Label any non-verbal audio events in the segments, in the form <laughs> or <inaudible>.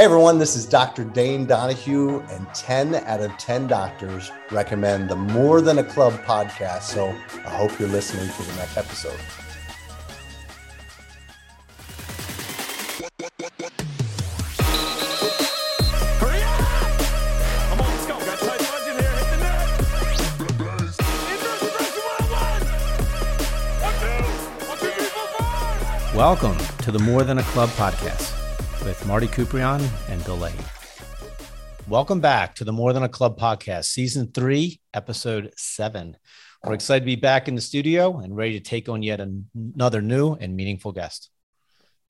Hey everyone, this is Dr. Dane Donahue, and 10 out of 10 doctors recommend the More Than a Club podcast. So I hope you're listening to the next episode. Welcome to the More Than a Club podcast with Marty Kuprian and Bill Leahy. Welcome back to the More Than a Club podcast, season three, episode seven. We're excited to be back in the studio and ready to take on yet another new and meaningful guest.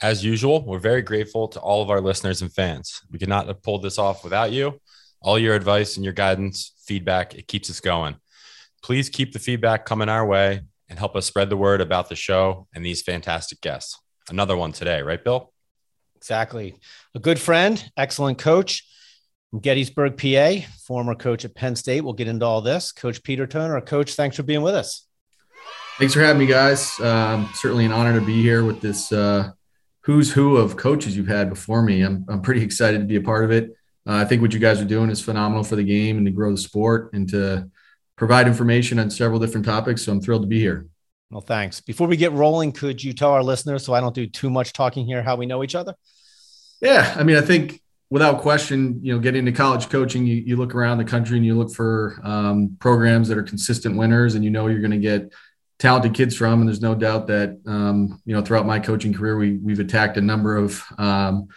As usual, we're very grateful to all of our listeners and fans. We could not have pulled this off without you. All your advice and your guidance, feedback, it keeps us going. Please keep the feedback coming our way and help us spread the word about the show and these fantastic guests. Another one today, right, Bill? Exactly. A good friend, excellent coach from Gettysburg, PA, former coach at Penn State. We'll get into all this. Coach Peter Toner, coach, thanks for being with us. Thanks for having me, guys. Um, certainly an honor to be here with this uh, who's who of coaches you've had before me. I'm, I'm pretty excited to be a part of it. Uh, I think what you guys are doing is phenomenal for the game and to grow the sport and to provide information on several different topics. So I'm thrilled to be here. Well, thanks. Before we get rolling, could you tell our listeners, so I don't do too much talking here, how we know each other? Yeah, I mean, I think without question, you know, getting into college coaching, you, you look around the country and you look for um, programs that are consistent winners, and you know you're going to get talented kids from. And there's no doubt that um, you know throughout my coaching career, we we've attacked a number of um,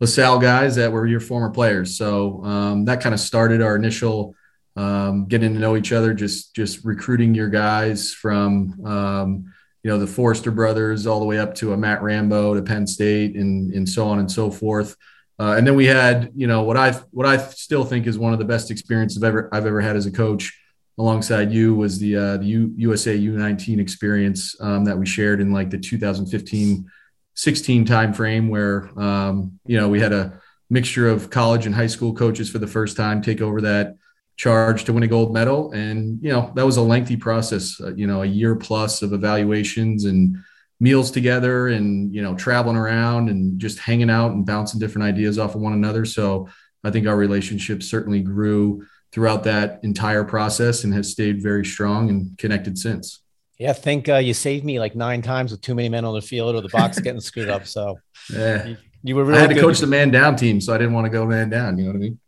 LaSalle guys that were your former players. So um, that kind of started our initial um, getting to know each other, just just recruiting your guys from um, you know the Forrester brothers all the way up to a Matt Rambo to Penn State and and so on and so forth. Uh, and then we had you know what I what I still think is one of the best experiences I've ever I've ever had as a coach alongside you was the uh, the U, USA U19 experience um, that we shared in like the 2015 16 timeframe where um, you know we had a mixture of college and high school coaches for the first time take over that charge to win a gold medal. And, you know, that was a lengthy process, uh, you know, a year plus of evaluations and meals together and, you know, traveling around and just hanging out and bouncing different ideas off of one another. So I think our relationship certainly grew throughout that entire process and has stayed very strong and connected since. Yeah, I think uh, you saved me like nine times with too many men on the field or the box <laughs> getting screwed up. So yeah, you, you were really I had to coach the man down team, so I didn't want to go man down. You know what I mean?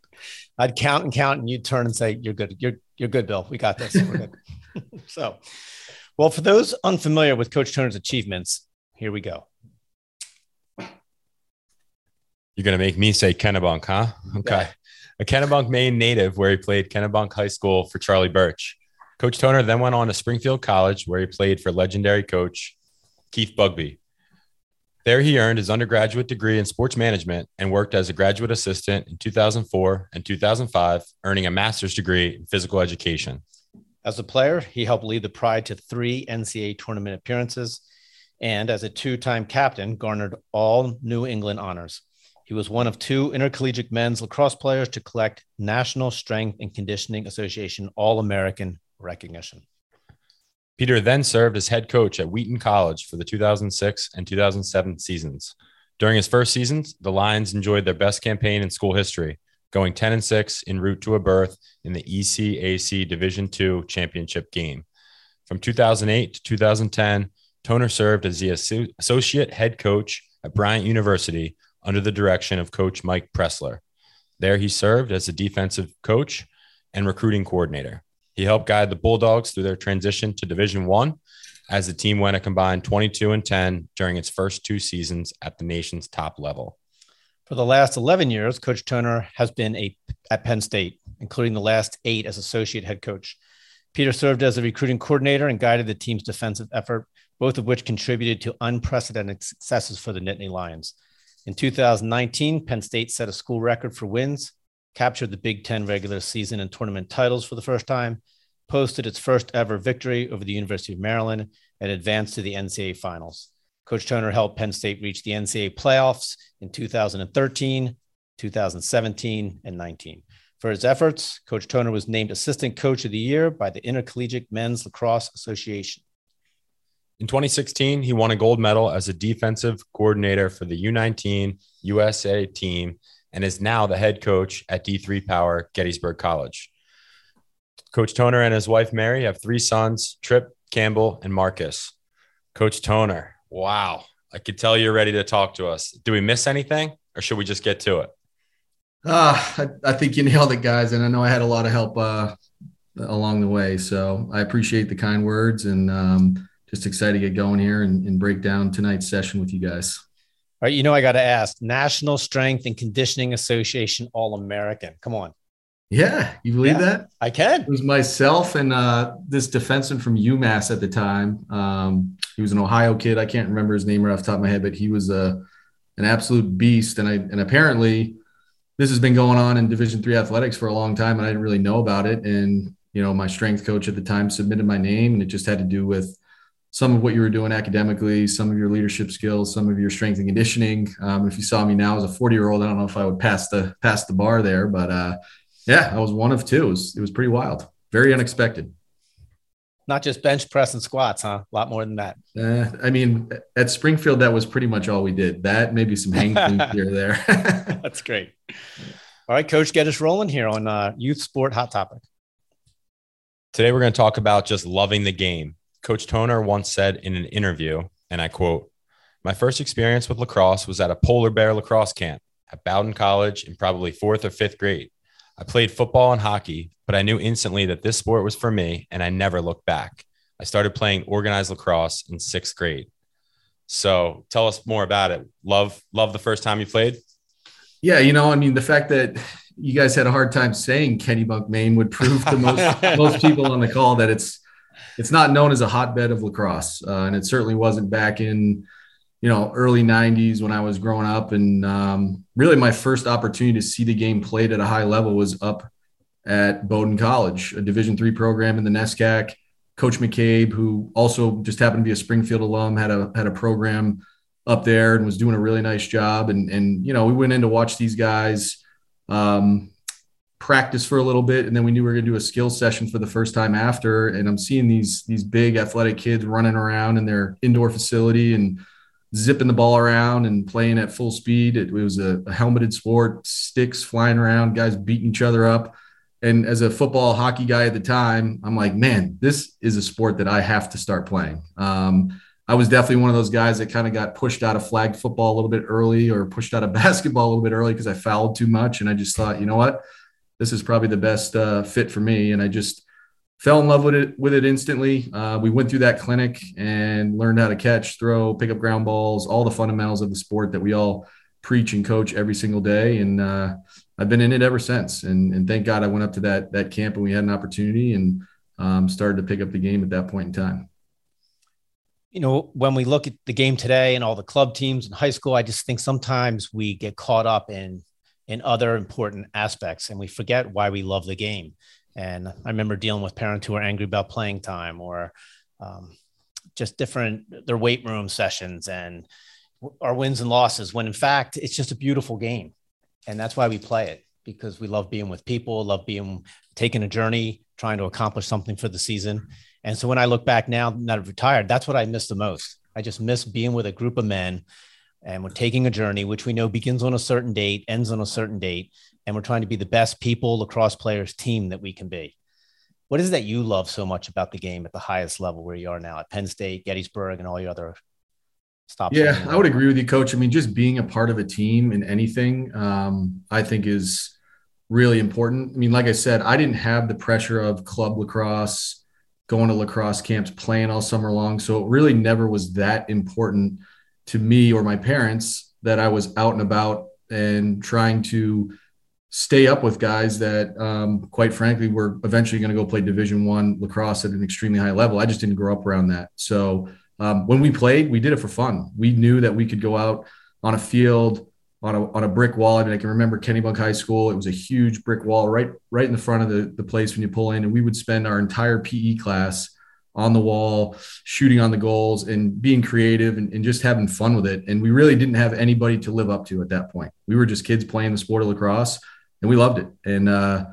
I'd count and count, and you'd turn and say, "You're good. You're you're good, Bill. We got this. We're good." <laughs> <laughs> so, well, for those unfamiliar with Coach Toner's achievements, here we go. You're gonna make me say Kennebunk, huh? Okay. Yeah. A Kennebunk, Maine native, where he played Kennebunk High School for Charlie Birch. Coach Toner then went on to Springfield College, where he played for legendary coach Keith Bugbee. There, he earned his undergraduate degree in sports management and worked as a graduate assistant in 2004 and 2005, earning a master's degree in physical education. As a player, he helped lead the Pride to three NCAA tournament appearances, and as a two time captain, garnered all New England honors. He was one of two intercollegiate men's lacrosse players to collect National Strength and Conditioning Association All American recognition. Peter then served as head coach at Wheaton College for the 2006 and 2007 seasons. During his first seasons, the Lions enjoyed their best campaign in school history, going 10 and 6 en route to a berth in the ECAC Division II championship game. From 2008 to 2010, Toner served as the associate head coach at Bryant University under the direction of coach Mike Pressler. There he served as a defensive coach and recruiting coordinator. He helped guide the Bulldogs through their transition to Division One as the team went a combined 22 and 10 during its first two seasons at the nation's top level. For the last 11 years, Coach Toner has been a, at Penn State, including the last eight as associate head coach. Peter served as a recruiting coordinator and guided the team's defensive effort, both of which contributed to unprecedented successes for the Nittany Lions. In 2019, Penn State set a school record for wins, captured the Big Ten regular season and tournament titles for the first time, posted its first ever victory over the University of Maryland, and advanced to the NCAA finals. Coach Toner helped Penn State reach the NCAA playoffs in 2013, 2017, and 19. For his efforts, Coach Toner was named Assistant Coach of the Year by the Intercollegiate Men's Lacrosse Association. In 2016, he won a gold medal as a defensive coordinator for the U19 USA team and is now the head coach at D3 Power Gettysburg College. Coach Toner and his wife Mary have three sons Trip, Campbell, and Marcus. Coach Toner, wow. I could tell you're ready to talk to us. Do we miss anything or should we just get to it? Uh, I, I think you <laughs> nailed it, guys. And I know I had a lot of help uh, along the way. So I appreciate the kind words and um, just excited to get going here and, and break down tonight's session with you guys. All right, you know I got to ask. National Strength and Conditioning Association All American. Come on. Yeah, you believe yeah, that? I can. It was myself and uh, this defenseman from UMass at the time. Um, he was an Ohio kid. I can't remember his name right off the top of my head, but he was a an absolute beast. And I and apparently this has been going on in Division three athletics for a long time, and I didn't really know about it. And you know, my strength coach at the time submitted my name, and it just had to do with some of what you were doing academically, some of your leadership skills, some of your strength and conditioning. Um, if you saw me now as a 40 year old, I don't know if I would pass the pass the bar there, but uh, yeah, I was one of two. It was, it was pretty wild, very unexpected. Not just bench press and squats, huh? A lot more than that. Uh, I mean, at Springfield, that was pretty much all we did. That maybe some hang <laughs> here there. <laughs> That's great. All right, coach, get us rolling here on uh, youth sport hot topic. Today, we're going to talk about just loving the game Coach Toner once said in an interview, and I quote, My first experience with lacrosse was at a polar bear lacrosse camp at Bowdoin College in probably fourth or fifth grade. I played football and hockey, but I knew instantly that this sport was for me, and I never looked back. I started playing organized lacrosse in sixth grade. So tell us more about it. Love, love the first time you played. Yeah, you know, I mean, the fact that you guys had a hard time saying Kennebunk, Maine would prove to most <laughs> most people on the call that it's it's not known as a hotbed of lacrosse, uh, and it certainly wasn't back in you know early 90s when i was growing up. And um, really my first opportunity to see the game played at a high level was up at bowdoin college a division three program in the nescac coach mccabe who also just happened to be a springfield alum had a had a program up there and was doing a really nice job. And and you know we went in to watch these guys um, practice for a little bit and then we knew we were going to do a skill session for the first time after and i'm seeing these these big athletic kids running around in their indoor facility and zipping the ball around and playing at full speed it, it was a, a, helmeted sport sticks flying around guys beating each other up and as a football hockey guy at the time i'm like man this is a sport that i have to start playing um, I was definitely one of those guys that kind of got pushed out of flag football a little bit early or pushed out of <laughs> basketball a little bit early because I fouled too much. And I just thought, you know what? This is probably the best uh, fit for me. And I just fell in love with it with it instantly. Uh, we went through that clinic and learned how to catch, throw, pick up ground balls, all the fundamentals of the sport that we all preach and coach every single day. And uh, I've been in it ever since. And, and thank God I went up to that that camp and we had an opportunity and um, started to pick up the game at that point in time. You know, when we look at the game today and all the club teams in high school, I just think sometimes we get caught up in in other important aspects and we forget why we love the game. And i remember dealing with parents who are angry about playing time or um, just different their weight room sessions and our wins and losses when in fact it's just a beautiful game. And that's why we play it because we love being with people love being taking a journey trying to accomplish something for the season. And so when i look back now that i've retired that's what i miss the most. I just miss being with a group of men and we're taking a journey which we know begins on a certain date ends on a certain date and we're trying to be the best people lacrosse players team that we can be. What is it that you love so much about the game at the highest level where you are now at penn state gettysburg and all your other stops yeah i would agree with you coach. I mean just being a part of a team in anything um, i think is really important. I mean like i said i didn't have the pressure of club lacrosse going to lacrosse camps playing all summer long so it really never was that important to me or my parents that I was out and about and trying to stay up with guys that, um, quite frankly, were eventually going to go play Division One lacrosse at an extremely high level. I just didn't grow up around that. So um, when we played, we did it for fun. We knew that we could go out on a field on a, on a brick wall. I mean, I can remember Kennebunk High School. It was a huge brick wall right right in the front of the, the place when you pull in, and we would spend our entire PE class on the wall, shooting on the goals and being creative and, and, just having fun with it. And we really didn't have anybody to live up to at that point. We were just kids playing the sport of lacrosse and we loved it. And, uh,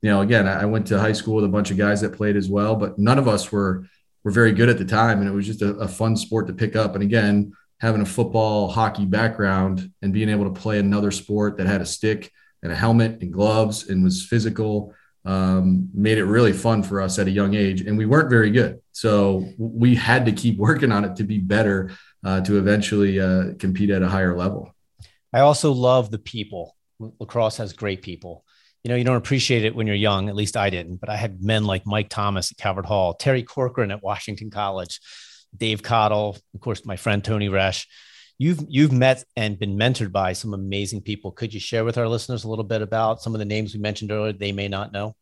you know, again, I went to high school with a bunch of guys that played as well, but none of us were, were very good at the time. And it was just a, a fun sport to pick up. And again, having a football, hockey background and being able to play another sport that had a stick and a helmet and gloves and was physical um, made it really fun for us at a young age. And we weren't very good. So we had to keep <laughs> working on it to be better uh, to eventually uh, compete at a higher level. I also love the people. Lacrosse has great people. You know, you don't appreciate it when you're young. At least I didn't. But I had men like Mike Thomas at Calvert Hall, Terry Corcoran at Washington College, Dave Cottle, of course, my friend Tony Resch. You've you've met and been mentored by some amazing people. Could you share with our listeners a little bit about some of the names we mentioned earlier they may not know?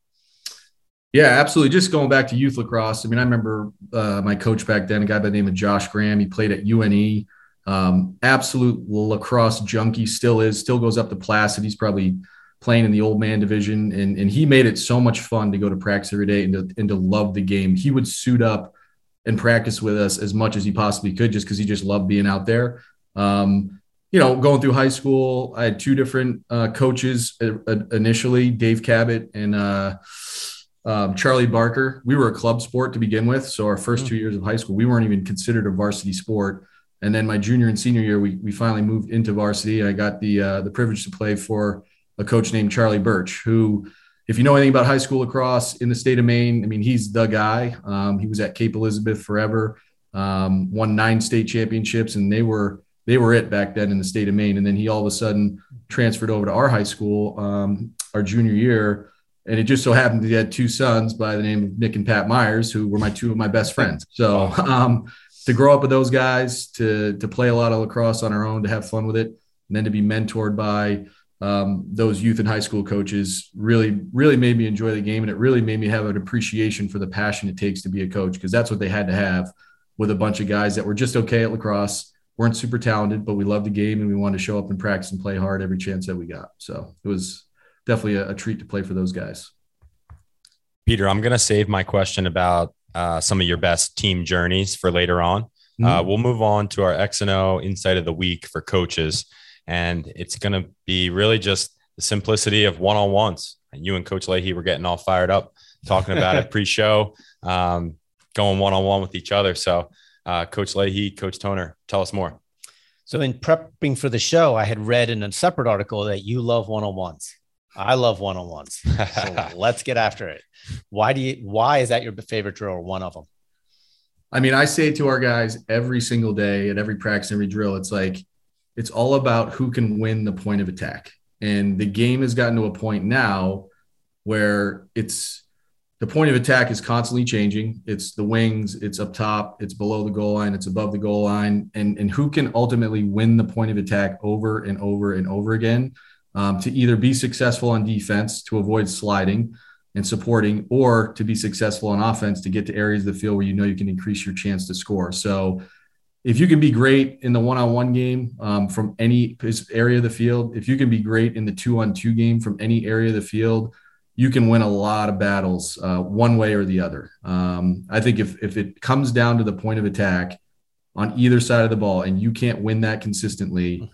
Yeah, absolutely. Just going back to youth lacrosse. I mean, I remember uh, my coach back then, a guy by the name of Josh Graham. He played at UNE. Um, absolute lacrosse junkie, still is, still goes up to Placid. He's probably playing in the old man division. And, and he made it so much fun to go to practice every day and to, and to love the game. He would suit up and practice with us as much as he possibly could just because he just loved being out there. Um, you know, going through high school, I had two different uh, coaches uh, initially, Dave Cabot and uh, um, Charlie Barker. We were a club sport to begin with. So our 1st mm-hmm. two years of high school, we weren't even considered a varsity sport. And then my junior and senior year, we, we finally moved into varsity. I got the uh, the privilege to play for a coach named Charlie Birch, who, if you know anything about high school lacrosse in the state of Maine, I mean, he's the guy. Um, he was at Cape Elizabeth forever, um, won nine state championships, and they were they were it back then in the state of Maine. And then he all of a sudden transferred over to our high school um, our junior year. And it just so happened that he had two sons by the name of Nick and Pat Myers, who were my two of my best friends. So um, to grow up with those guys, to to play a lot of lacrosse on our own, to have fun with it, and then to be mentored by um, those youth and high school coaches really really made me enjoy the game, and it really made me have an appreciation for the passion it takes to be a coach because that's what they had to have with a bunch of guys that were just okay at lacrosse weren't super talented, but we loved the game and we wanted to show up and practice and play hard every chance that we got. So it was definitely a, a treat to play for those guys. Peter, I'm going to save my question about uh, some of your best team journeys for later on. Mm-hmm. Uh, we'll move on to our X and O insight of the week for coaches, and it's going to be really just the simplicity of one on ones. You and Coach Leahy were getting all fired up talking about it <laughs> pre-show, um, going one on one with each other. So uh, Coach Leahy, Coach Toner, tell us more. So, in prepping for the show, I had read in a separate article that you love one on ones. I love one on ones. So <laughs> let's get after it. Why do you? Why is that your favorite drill or one of them? I mean, I say to our guys every single day at every practice, every drill, it's like it's all about who can win the point of attack. And the game has gotten to a point now where it's the point of attack is constantly changing. It's the wings, it's up top, it's below the goal line, it's above the goal line, and and who can ultimately win the point of attack over and over and over again um, to either be successful on defense to avoid sliding and supporting, or to be successful on offense to get to areas of the field where you know you can increase your chance to score. So if you can be great in the one-on-one game um, from any area of the field, if you can be great in the two-on-two game from any area of the field you can win a lot of battles uh, one way or the other. Um, I think if if it comes down to the point of attack on either side of the ball and you can't win that consistently,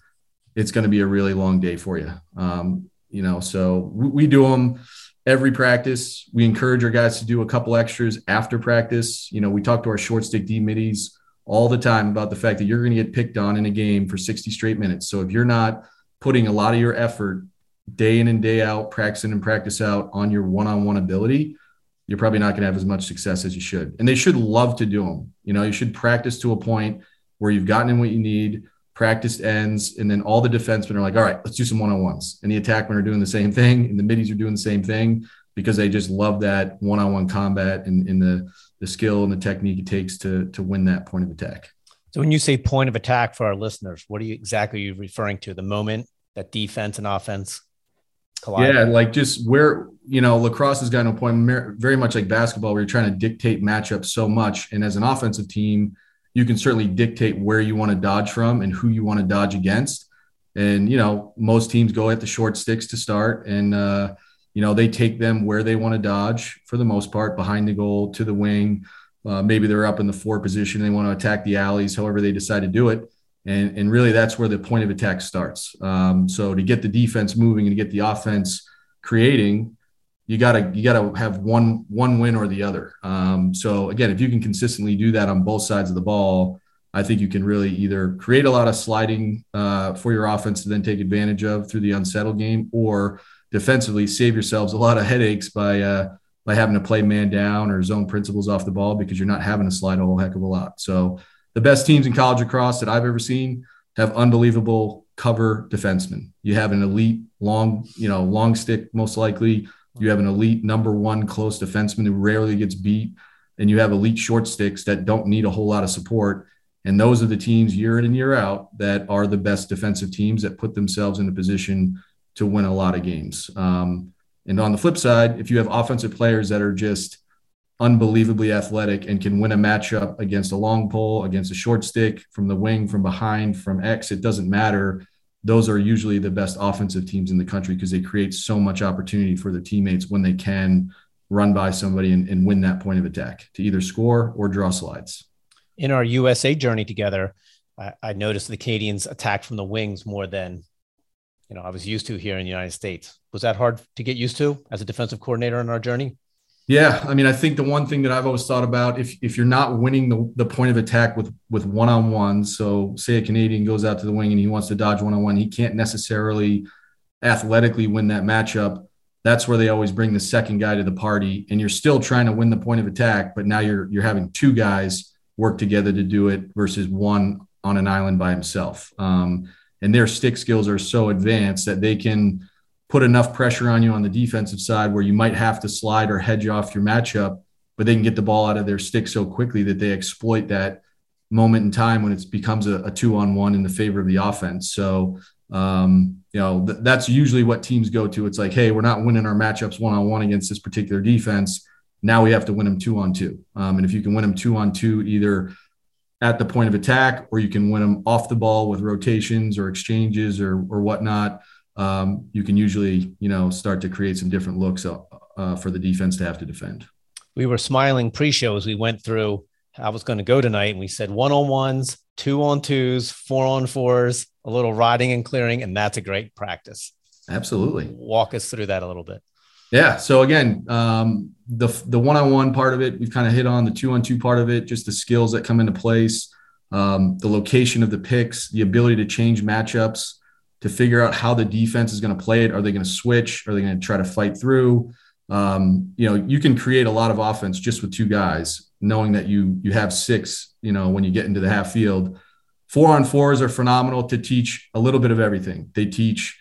it's going to be a really long day for you. Um, you know, so we, we, do them every practice. We encourage our guys to do a couple extras after practice. You know, we talk to our short stick D middies all the time about the fact that you're going to get picked on in a game for 60 straight minutes. So if you're not putting a lot of your effort day in and day out, practicing and practice out on your one-on-one ability, you're probably not going to have as much success as you should. And they should love to do them. You know, you should practice to a point where you've gotten in what you need, practice ends, and then all the defensemen are like, all right, let's do some one-on-ones. And the attackmen are doing the same thing, and the middies are doing the same thing because they just love that one-on-one combat and, and the the skill and the technique it takes to to win that point of attack. So when you say point of attack for our listeners, what are you exactly are you referring to? The moment that defense and offense collide. Yeah, like just where you know lacrosse has gotten a point very much like basketball, where you're trying to dictate matchups so much, and as an offensive team, you can certainly dictate where you want to dodge from and who you want to dodge against. And you know, most teams go at the short sticks to start, and uh, you know they take them where they want to dodge for the most part, behind the goal, to the wing. Uh, maybe they're up in the four position, they want to attack the alleys, however they decide to do it and, and really, that's where the point of attack starts. Um, so to get the defense moving and to get the offense creating, you gotta you gotta have one one win or the other. Um, so again, if you can consistently do that on both sides of the ball, I think you can really either create a lot of sliding uh, for your offense to then take advantage of through the unsettled game, or defensively save yourselves a lot of headaches by uh, by having to play man down or zone principles off the ball because you're not having to slide a whole heck of a lot. So the best teams in college lacrosse that I've ever seen have unbelievable cover defensemen. You have an elite long, you know, long stick most likely. You have an elite number one close defenseman who rarely gets beat, and you have elite short sticks that don't need a whole lot of support. And those are the teams year in and year out that are the best defensive teams that put themselves in a position to win a lot of games. Um, and on the flip side, if you have offensive players that are just unbelievably athletic and can win a matchup against a long pole, against a short stick, from the wing, from behind, from X, it doesn't matter. Those are usually the best offensive teams in the country because they create so much opportunity for their teammates when they can run by somebody and, and win that point of attack to either score or draw slides in our USA journey together, I, I noticed the Canadians attack from the wings more than you know I was used to here in the United States. Was that hard to get used to as a defensive coordinator in our journey? Yeah, I mean, I think the one thing that I've always thought about if if you're not winning the, the point of attack with with one on one, so say a Canadian goes out to the wing and he wants to dodge one on one, he can't necessarily athletically win that matchup. That's where they always bring the second guy to the party, and you're still trying to win the point of attack, but now you're you're having two guys work together to do it versus one on an island by himself. Um, and their stick skills are so advanced that they can put enough pressure on you on the defensive side where you might have to slide or hedge off your matchup, but they can get the ball out of their stick so quickly that they exploit that moment in time when it becomes a, a two on one in the favor of the offense. So, um, you know, th- that's usually what teams go to. It's like, hey, we're not winning our matchups one on one against this particular defense. Now we have to win them two on two. Um, and if you can win them two on two, either at the point of attack or you can win them off the ball with rotations or exchanges or, or whatnot, um, you can usually, you know, start to create some different looks uh, uh, for the defense to have to defend. We were smiling pre-show as we went through I was going to go tonight, and we said one on ones, two on twos, four on fours, a little riding and clearing, and that's a great practice. Absolutely. Walk us through that a little bit. Yeah. So again, um, the the one on one part of it, we've kind of hit on the two on two part of it, just the skills that come into place, um, the location of the picks, the ability to change matchups, to figure out how the defense is going to play it. Are they going to switch? Are they going to try to fight through? Um, you know, you can create a lot of offense just with two guys, knowing that you you have six. You know, when you get into the half field, four on fours are phenomenal to teach a little bit of everything. They teach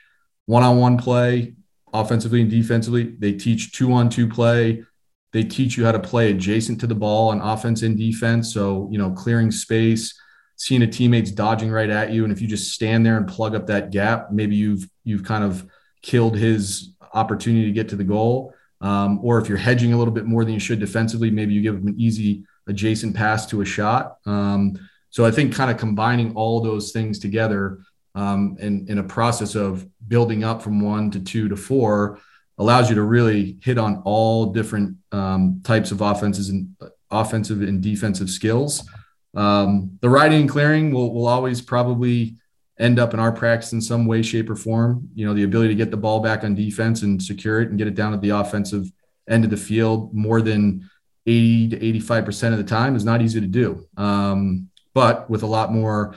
one on one play, offensively and defensively. They teach two on two play. They teach you how to play adjacent to the ball on offense and defense. So, you know, clearing space, seeing a teammate's dodging right at you. And if you just stand there and plug up that gap, maybe you've you've kind of killed his opportunity to get to the goal. Um, or if you're hedging a little bit more than you should defensively, maybe you give him an easy adjacent pass to a shot. Um, so I think kind of combining all those things together um, in, in a process of building up from one to two to four allows you to really hit on all different um, types of offenses and offensive and defensive skills. Um, the riding and clearing will, will always probably end up in our practice in some way, shape, or form. You know, the ability to get the ball back on defense and secure it and get it down at the offensive end of the field more than 80 to 85% of the time is not easy to do. Um, but with a lot more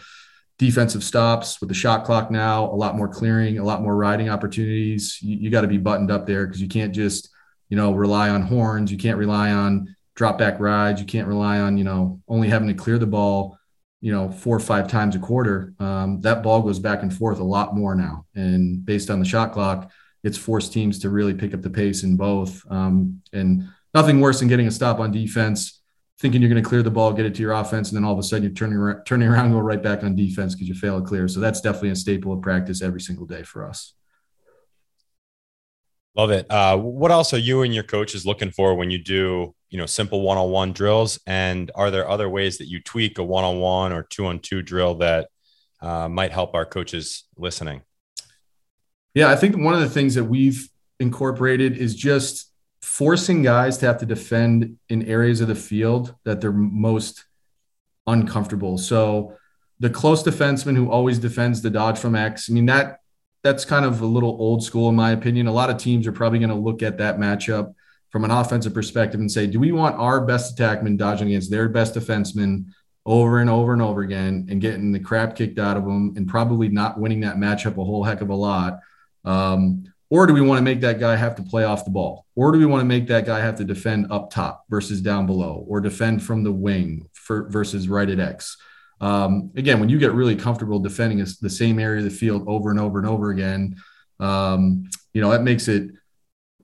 defensive stops with the shot clock now, a lot more clearing, a lot more riding opportunities. You, you got to be buttoned up there because you can't just, you know, rely on horns. You can't rely on drop back rides. You can't rely on, you know, only having to clear the ball, you know, four or five times a quarter. Um, that ball goes back and forth a lot more now. And based on the shot clock, it's forced teams to really pick up the pace in both. Um, and nothing worse than getting a stop on defense thinking you're going to clear the ball, get it to your offense, and then all of a sudden you're turning around, turning around go right back on defense because you fail to clear. So that's definitely a staple of practice every single day for us. Love it. Uh, what else are you and your coaches looking for when you do, you know, simple one-on-one drills? And are there other ways that you tweak a one-on-one or two-on-two drill that uh, might help our coaches listening? Yeah, I think one of the things that we've incorporated is just forcing guys to have to defend in areas of the field that they're most uncomfortable. So the close defenseman who always defends the dodge from X, I mean that that's kind of a little old school in my opinion. A lot of teams are probably going to look at that matchup from an offensive perspective and say, do we want our best attackman dodging against their best defenseman over and over and over again and getting the crap kicked out of them and probably not winning that matchup a whole heck of a lot? Um, or do we want to make that guy have to play off the ball? Or do we want to make that guy have to defend up top versus down below or defend from the wing for, versus right at X? Um, again, when you get really comfortable defending the same area of the field over and over and over again, um, you know, that makes it,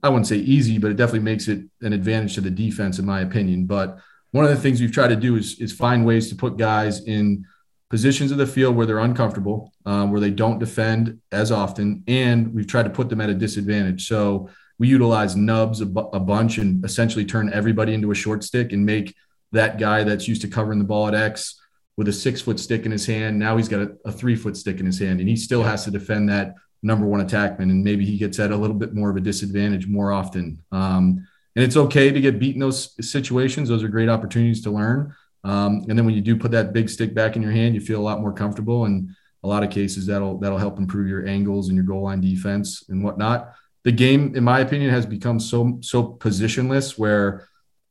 I wouldn't say easy, but it definitely makes it an advantage to the defense, in my opinion. But one of the things we've tried to do is, is find ways to put guys in positions of the field where they're uncomfortable, um, where they don't defend as often, and we've tried to put them at a disadvantage. So we utilize nubs a, bu- a bunch and essentially turn everybody into a short stick and make that guy that's used to covering the ball at X with a six foot stick in his hand. Now he's got a, a three foot stick in his hand, and he still has to defend that number one attackman. And maybe he gets at a little bit more of a disadvantage more often. Um, and it's okay to get beat in those situations. Those are great opportunities to learn. Um, and then when you do put that big stick back in your hand, you feel a lot more comfortable. And a lot of cases that'll that'll help improve your angles and your goal line defense and whatnot. The game, in my opinion, has become so so positionless where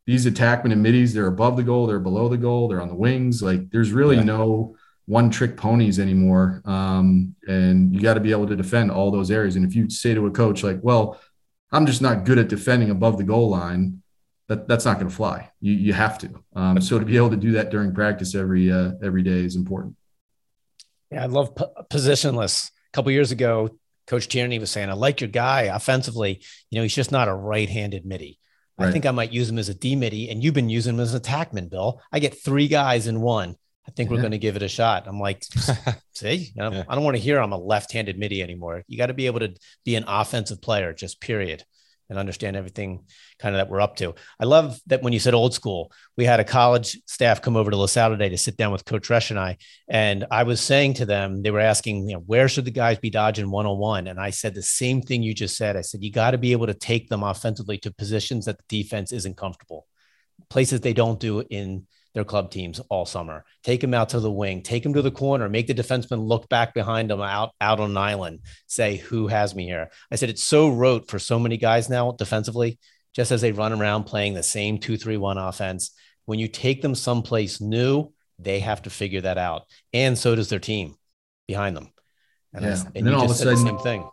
these attackmen and middies, they're above the goal, they're below the goal, they're on the wings. Like there's really yeah. no one trick ponies anymore. Um, and you got to be able to defend all those areas. And if you say to a coach, like, well, I'm just not good at defending above the goal line, that, that's not going to fly. You, you have to. Um, so to be able to do that during practice every uh, every day is important. Yeah, I love p- positionless. A couple years ago, Coach Tierney was saying, "I like your guy offensively. You know, he's just not a right-handed middie." Right. I think I might use him as a D middie, and you've been using him as an attackman, Bill. I get three guys in one. I think yeah. we're going to give it a shot. I'm like, <laughs> see, yeah. I don't want to hear I'm a left-handed middie anymore. You got to be able to be an offensive player, just period, and understand everything kind of that we're up to. I love that when you said old school, we had a college staff come over to LaSalle today to sit down with Coach Resch and I, and I was saying to them, they were asking, you know, where should the guys be dodging one on one? And I said the same thing you just said. I said you got to be able to take them offensively to positions that the defense isn't comfortable, places they don't do in their club teams all summer. Take them out to the wing, take them to the corner, make the defenseman look back behind them out, out on an island, say, who has me here? I said, it's so rote for so many guys now defensively just as they run around playing the same two, three, one offense. When you take them someplace new, they have to figure that out. And so does their team behind them. And, yeah. and, and then all of a sudden, same thing.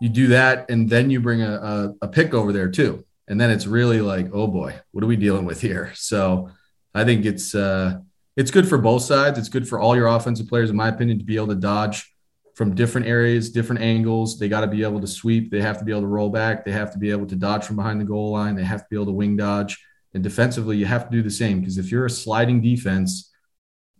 You do that, and then you bring a, a, a pick over there too. And then it's really like, oh boy, what are we dealing with here? So I think it's uh, it's good for both sides. It's good for all your offensive players, in my opinion, to be able to dodge from different areas, different angles. They got to be able to sweep. They have to be able to roll back. They have to be able to dodge from behind the goal line. They have to be able to wing dodge. And defensively, you have to do the same because if you're a sliding defense,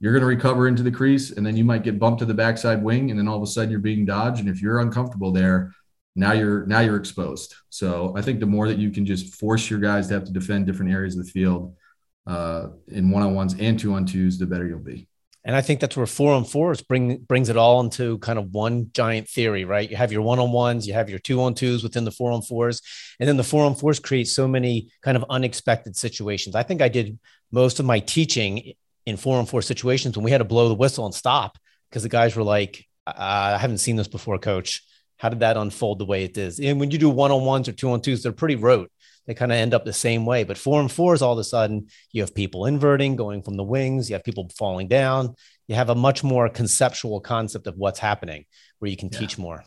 you're going to recover into the crease and then you might get bumped to the backside wing and then all of a sudden you're being dodged. And if you're uncomfortable there, now you're now you're exposed. So I think the more that you can just force your guys to have to defend different areas of the field uh, in one on ones and two on twos, the better you'll be. And I think that's where four on fours bring brings it all into kind of one giant theory, right? You have your one on ones, you have your two on twos within the four on fours, and then the four on fours create so many kind of unexpected situations. I think I did most of my teaching in four on four situations when we had to blow the whistle and stop because the guys were like, "I haven't seen this before, coach. How did that unfold the way it is?" And when you do one on ones or two on twos, they're pretty rote they kind of end up the same way. But four and fours, all of a sudden, you have people inverting, going from the wings, you have people falling down. You have a much more conceptual concept of what's happening where you can yeah. teach more.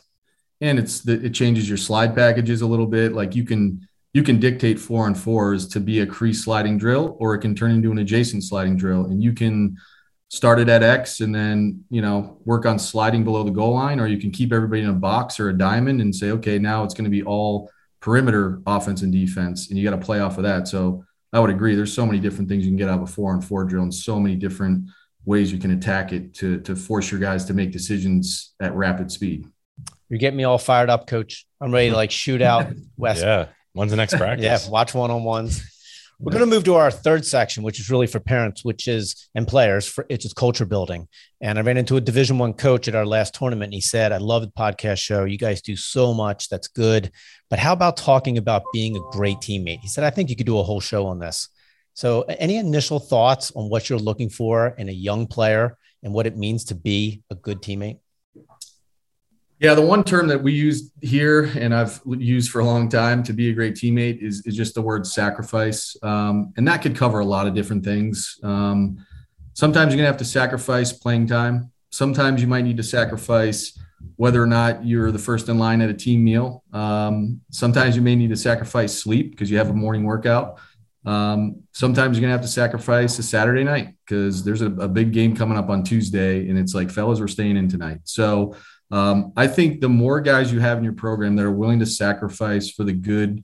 And it's the, it changes your slide packages a little bit. Like you can you can dictate four and fours to be a crease sliding drill, or it can turn into an adjacent sliding drill, and you can start it at X and then you know work on sliding below the goal line, or you can keep everybody in a box or a diamond and say, okay, now it's going to be all perimeter offense and defense, and you got to play off of that. So I would agree. There's so many different things you can get out of a four and four drill, and so many different ways you can attack it to to force your guys to make decisions at rapid speed. You're getting me all fired up, coach. I'm ready to like shoot out <laughs> West. yeah. When's the next <laughs> practice? yeah. Watch one on ones. We're going to move to our third section, which is really for parents, which is and players. For it's just culture building. And I ran into a Division One coach at our last tournament, and he said, "I love the podcast show. You guys do so much. That's good. But how about talking about being a great teammate?" He said, "I think you could do a whole show on this." So, any initial thoughts on what you're looking for in a young player and what it means to be a good teammate? Yeah, the one term that we use here and I've used for a long time to be a great teammate is, is just the word sacrifice. Um, and that could cover a lot of different things. Um, sometimes you're going to have to sacrifice playing time. Sometimes you might need to sacrifice whether or not you're the first in line at a team meal. Um, sometimes you may need to sacrifice sleep because you have a morning workout. Um, sometimes you're going to have to sacrifice a Saturday night because there's a, a, big game coming up on Tuesday and it's like, fellas, we're staying in tonight. So um, I think the more guys you have in your program that are willing to sacrifice for the good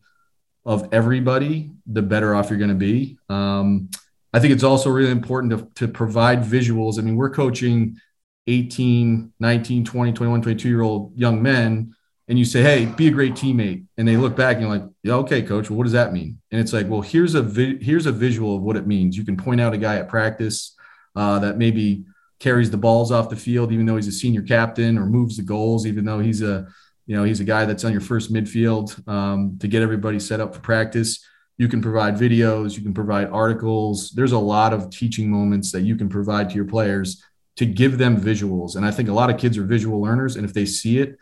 of everybody, the better off you're going to be. Um, I think it's also really important to, to provide visuals. I mean, we're coaching 18, 19, 20, 21, 22 year old young men, and you say, Hey, be a great teammate. And they look back and you're like, Yeah, okay, coach. Well, what does that mean? And it's like, Well, here's a, vi- here's a visual of what it means. You can point out a guy at practice uh, that maybe carries the balls off the field, even though he's a senior captain, or moves the goals, even though he's a you know he's a guy that's on your first midfield um, to get everybody set up for practice. You can provide videos, you can provide articles. There's a lot of teaching moments that you can provide to your players to give them visuals. And I think a lot of kids are visual learners, and if they see it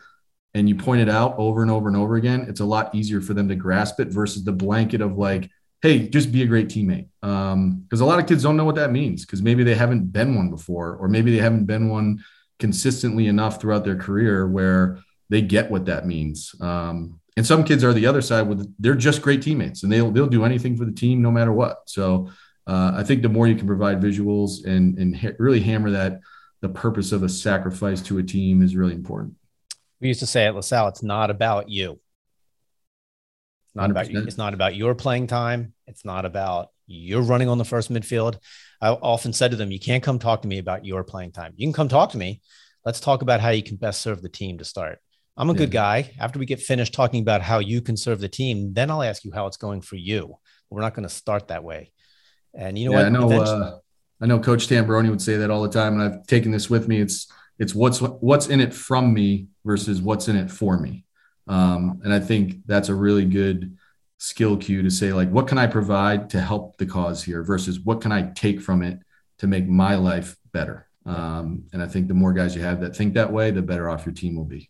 and you point it out over and over and over again, it's a lot easier for them to grasp it versus the blanket of like, hey, just be a great teammate. Because um, a lot of kids don't know what that means because maybe they haven't been one before, or maybe they haven't been one consistently enough throughout their career where they get what that means. Um, and some kids are the other side with they're just great teammates and they'll they'll do anything for the team no matter what. So uh, I think the more you can provide visuals and and ha- really hammer that the purpose of a sacrifice to a team is really important. We used to say at LaSalle, it's not about you not 100%. about you. It's not about your playing time. It's not about you're running on the first midfield. I often said to them, you can't come talk to me about your playing time. You can come talk to me. Let's talk about how you can best serve the team to start. I'm a yeah. good guy. After we get finished talking about how you can serve the team, then I'll ask you how it's going for you. We're not going to start that way. And you know yeah, what? I know. Uh, I know Coach Tambroni would say that all the time, and I've taken this with me. It's it's what's what's in it from me versus what's in it for me. Um, and I think that's a really good skill cue to say, like, what can I provide to help the cause here versus what can I take from it to make my life better? Um, and I think the more guys you have that think that way, the better off your team will be.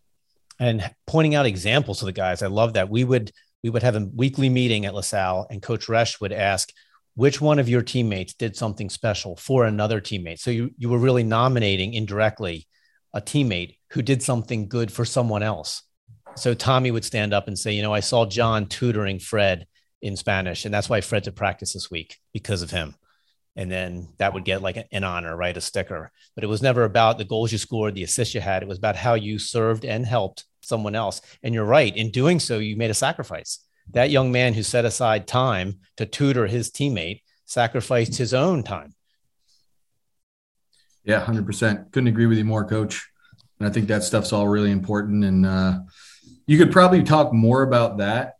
And pointing out examples to the guys, I love that. We would we would have a weekly meeting at LaSalle, and Coach Resch would ask, which one of your teammates did something special for another teammate? So you you were really nominating indirectly a teammate who did something good for someone else so Tommy would stand up and say, you know, I saw John tutoring Fred in Spanish, and that's why fred at practice this week because of him. And then that would get like an honor, right? A sticker. But it was never about the goals you scored, the assists you had. It was about how you served and helped someone else. And you're right. In doing so, you made a sacrifice. That young man who set aside time to tutor his teammate sacrificed his own time. Yeah, 100%. Couldn't agree with you more, coach. And I think that stuff's all really important. And, uh, you could probably talk more about that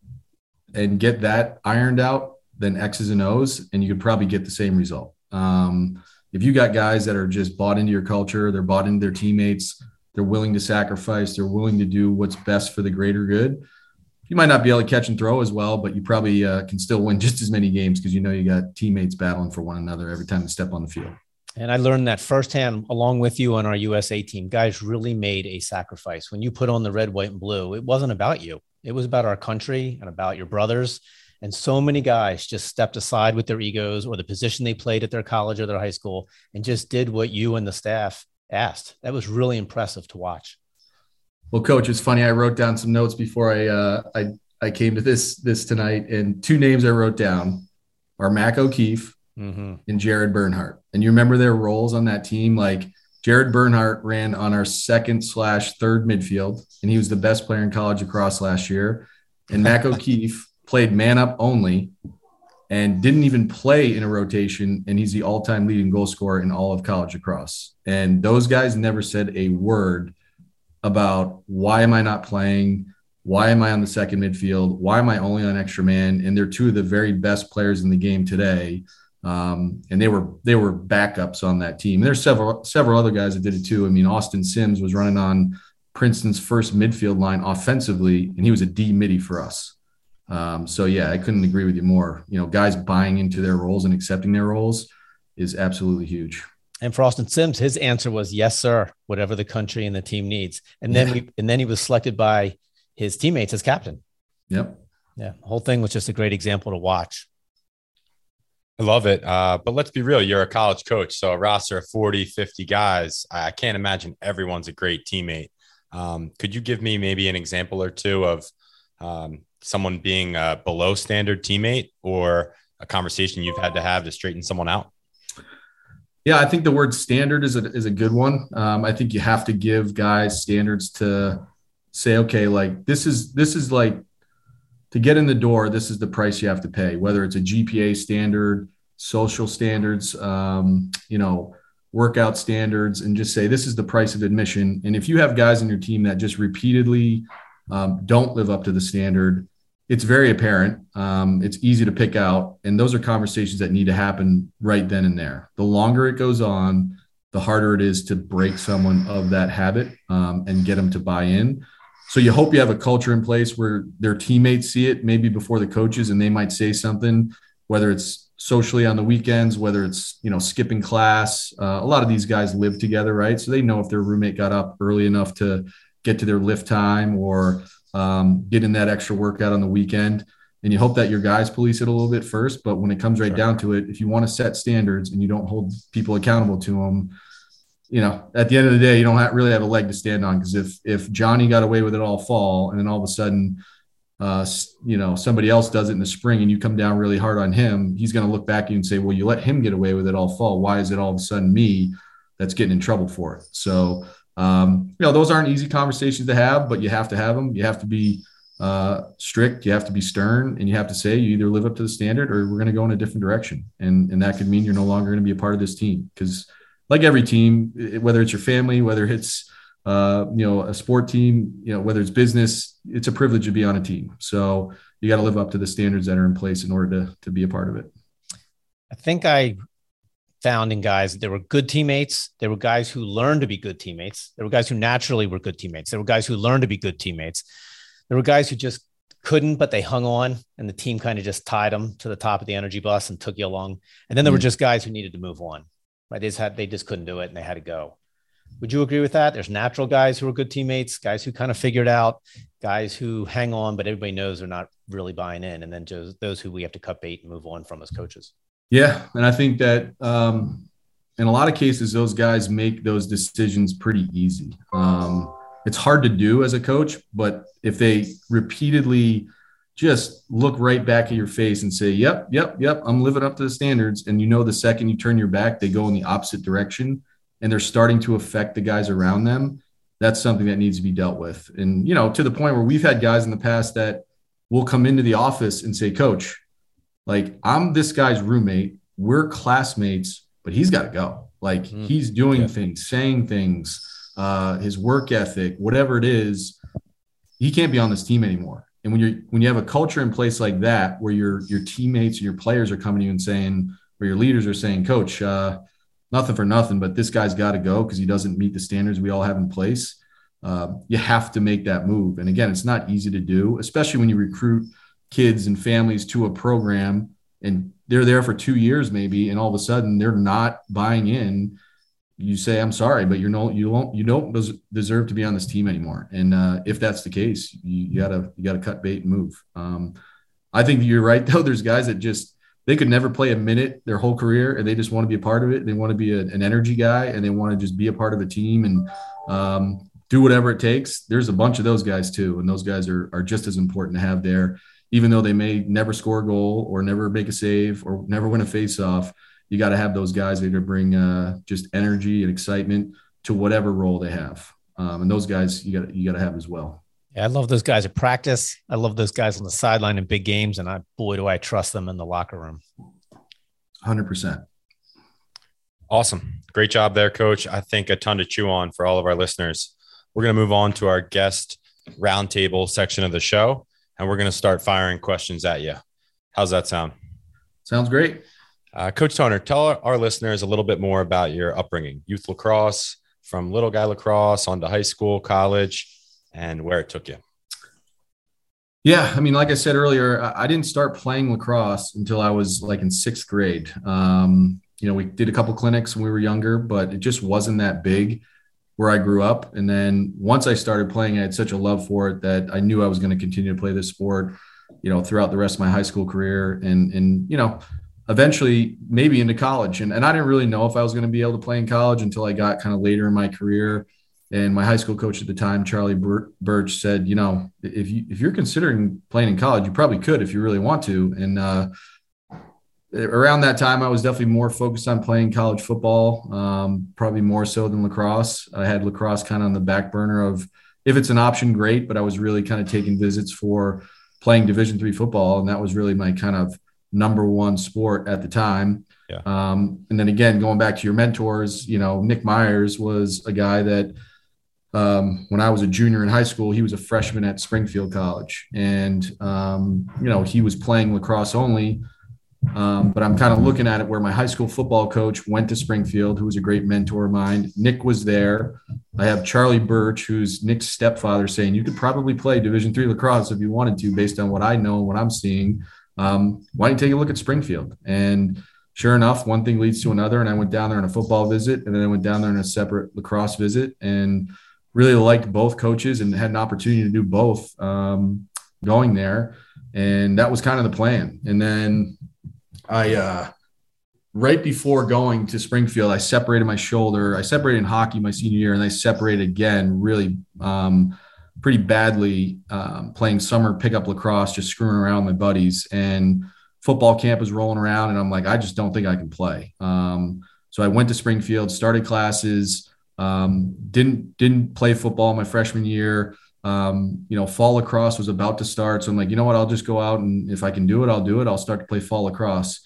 and get that ironed out than X's and O's, and you could probably get the same result. Um, if you got guys that are just bought into your culture, they're bought into their teammates, they're willing to sacrifice, they're willing to do what's best for the greater good. You might not be able to catch and throw as well, but you probably uh, can still win <laughs> just as many games because you know you got teammates battling for one another every time you step on the field. And I learned that firsthand along with you on our USA team. Guys really made a sacrifice. When you put on the red, white, and blue, it wasn't about you, it was about our country and about your brothers. And so many guys just stepped aside with their egos or the position they played at their college or their high school and just did what you and the staff asked. That was really impressive to watch. Well, coach, it's funny. I wrote down some notes before I uh, I I came to this this tonight, and two names I wrote down are Mac O'Keefe mm-hmm. and Jared Bernhardt. And you remember their roles on that team? Like Jared Bernhardt ran on our second slash third midfield, and he was the best player in college lacrosse last year. And Mac <laughs> O'Keefe played man up only and didn't even play in a rotation. And he's the all time leading goal scorer in all of college lacrosse. And those guys never said a word about why am I not playing? Why am I on the second midfield? Why am I only on extra man? And they're two of the very best players in the game today. Um, and they were they were backups on that team. There's several several other guys that did it too. I mean, Austin Sims was running on Princeton's first midfield line offensively, and he was a D middie for us. Um, so yeah, I couldn't agree with you more. You know, guys buying into their roles and accepting their roles is absolutely huge. And for Austin Sims, his answer was yes, sir, whatever the country and the team needs. And then we and then he was selected by his teammates as captain. Yep. Yeah. The whole thing was just a great example to watch. I love it. Uh, but let's be real. You're a college coach. So a roster of 40, 50 guys, I can't imagine everyone's a great teammate. Um, could you give me maybe an example or two of um, someone being a below standard teammate or a conversation you've had to have to straighten someone out? Yeah, I think the word standard is a, is a good one. Um, I think you have to give guys standards to say, okay, like this is this is like to get in the door. This is the price you have to pay, whether it's a GPA standard, social standards, um, you know, workout standards, and just say this is the price of admission. And if you have guys in your team that just repeatedly um, don't live up to the standard, it's very apparent. Um, it's easy to pick out. And those are conversations that need to happen right then and there. The longer it goes on, the harder it is to break someone of that habit um, and get them to buy in. So you hope you have a culture in place where their teammates see it maybe before the coaches and they might say something, whether it's socially on the weekends, whether it's, you know, skipping class. Uh, a lot of these guys live together, right? So they know if their roommate got up early enough to get to their lift time or um, get in that extra workout on the weekend. And you hope that your guys police it a little bit first. But when it comes right sure. down to it, if you want to set standards and you don't hold people accountable to them, you know, at the end of the day, you don't have, really have a leg to stand on because if if Johnny got away with it all fall, and then all of a sudden, uh, you know, somebody else does it in the spring, and you come down really hard on him, he's going to look back at you and say, "Well, you let him get away with it all fall. Why is it all of a sudden me that's getting in trouble for it?" So um, you know, those aren't easy conversations to have, but you have to have them. You have to be uh, strict. You have to be stern, and you have to say you either live up to the standard or we're going to go in a different direction. And and that could mean you're no longer going to be a part of this team because, like every team, whether it's your family, whether it's uh, you know a sport team, you know whether it's business, it's a privilege to be on a team. So you got to live up to the standards that are in place in order to to be a part of it. I think I found in guys there were good teammates. There were guys who learned to be good teammates. There were guys who naturally were good teammates. There were guys who learned to be good teammates. There were guys who just couldn't, but they hung on, and the team kind of just tied them to the top of the energy bus and took you along. And then there were mm. just guys who needed to move on. Right? They just had they just couldn't do it, and they had to go. Would you agree with that? There's natural guys who are good teammates, guys who kind of figured out, guys who hang on, but everybody knows they're not really buying in, and then just those who we have to cut bait and move on from as coaches. Yeah, and I think that um, in a lot of cases, those guys make those decisions pretty easy. Um, it's hard to do as a coach, but if they repeatedly just look right back at your face and say, "Yep, yep, yep, I'm living up to the standards," and you know the second you turn your back, they go in the opposite direction, and they're starting to affect the guys around them. That's something that needs to be dealt with, and you know, to the point where we've had guys in the past that will come into the office and say, "Coach." Like I'm this guy's roommate. We're classmates, but he's got to go. Like mm, he's doing yeah. things, saying things, uh, his work ethic, whatever it is, he can't be on this team anymore. And when you're when you have a culture in place like that, where your your teammates and your players are coming to you and saying, or your leaders are saying, Coach, uh, nothing for nothing, but this guy's got to go because he doesn't meet the standards we all have in place. Uh, you have to make that move. And again, it's not easy to do, especially when you recruit kids and families to a program and they're there for two years maybe and all of a sudden they're not buying in. You say i'm sorry but you're no you won't you don't deserve to be on this team anymore. And uh, if that's the case you, you, gotta you gotta cut bait and move. Um, i think you're right though. There's guys that just they could never play a minute their whole career and they just want to be a part of it. They want to be a, an energy guy and they want to just be a part of a team and um, do whatever it takes. There's a bunch of those guys too and those guys are, are just as important to have there even though they may never score a goal or never make a save or never win a face-off, you got to have those guys that are bring uh, just energy and excitement to whatever role they have. Um, and those guys you got you got to have as well. Yeah, I love those guys at practice. I love those guys on the sideline in big games, and I boy do I trust them in the locker room. Hundred percent. Awesome, great job there, Coach. I think a ton to chew on for all of our listeners. We're going to move on to our guest roundtable section of the show and we're going to start firing questions at you. How's that sound? Sounds great. Uh, Coach Toner, tell our, our, listeners a little bit more about your upbringing, youth lacrosse, from little guy lacrosse on to high school, college, and where it took you. Yeah, I mean, like I said earlier, I didn't start playing lacrosse until I was like in sixth grade. Um, you know, we did a couple clinics when we were younger, but it just wasn't that big where I grew up. And then once I started playing, I had such a love for it that I knew I was going to continue to play this sport, you know, throughout the rest of my high school career. And and you know, eventually maybe into college. And, and I didn't really know if I was going to be able to play in college until I got kind of later in my career. And my high school coach at the time, Charlie Birch, said, you know, if you if you're considering playing in college, you probably could if you really want to. And uh, around that time, I was definitely more focused on playing college football, um, probably more so than lacrosse. I had lacrosse kind of on the back burner of if it's an option, great. But I was really kind of taking visits for playing Division three football, and that was really my kind of number one sport at the time. Yeah. Um, and then again, going back to your mentors, you know, Nick Myers was a guy that um, when I was a junior in high school, he was a freshman at Springfield College, and um, you know he was playing lacrosse only. Um, but I'm kind of looking at it where my high school football coach went to Springfield, who was a great mentor of mine. Nick was there. I have Charlie Birch, who's Nick's stepfather, saying you could probably play Division three lacrosse if you wanted to, based on what I know and what I'm seeing um, why don't you take a look at Springfield? And sure enough, one thing leads to another. And I went down there on a football visit, and then I went down there on a separate lacrosse visit, and really liked both coaches and had an opportunity to do both um, going there. And that was kind of the plan. And then I, uh, right before going to Springfield, I separated my shoulder. I separated in hockey my senior year, and I separated again really um, pretty badly um, playing summer pickup lacrosse, just screwing around with my buddies. And football camp is rolling around, and I'm like, I just don't think I can play. Um, so I went to Springfield, started classes, um, didn't didn't play football my freshman year. Um, you know, fall lacrosse was about to start, so I'm like, you know what? I'll just go out and if I can do it, I'll do it. I'll start to play fall lacrosse.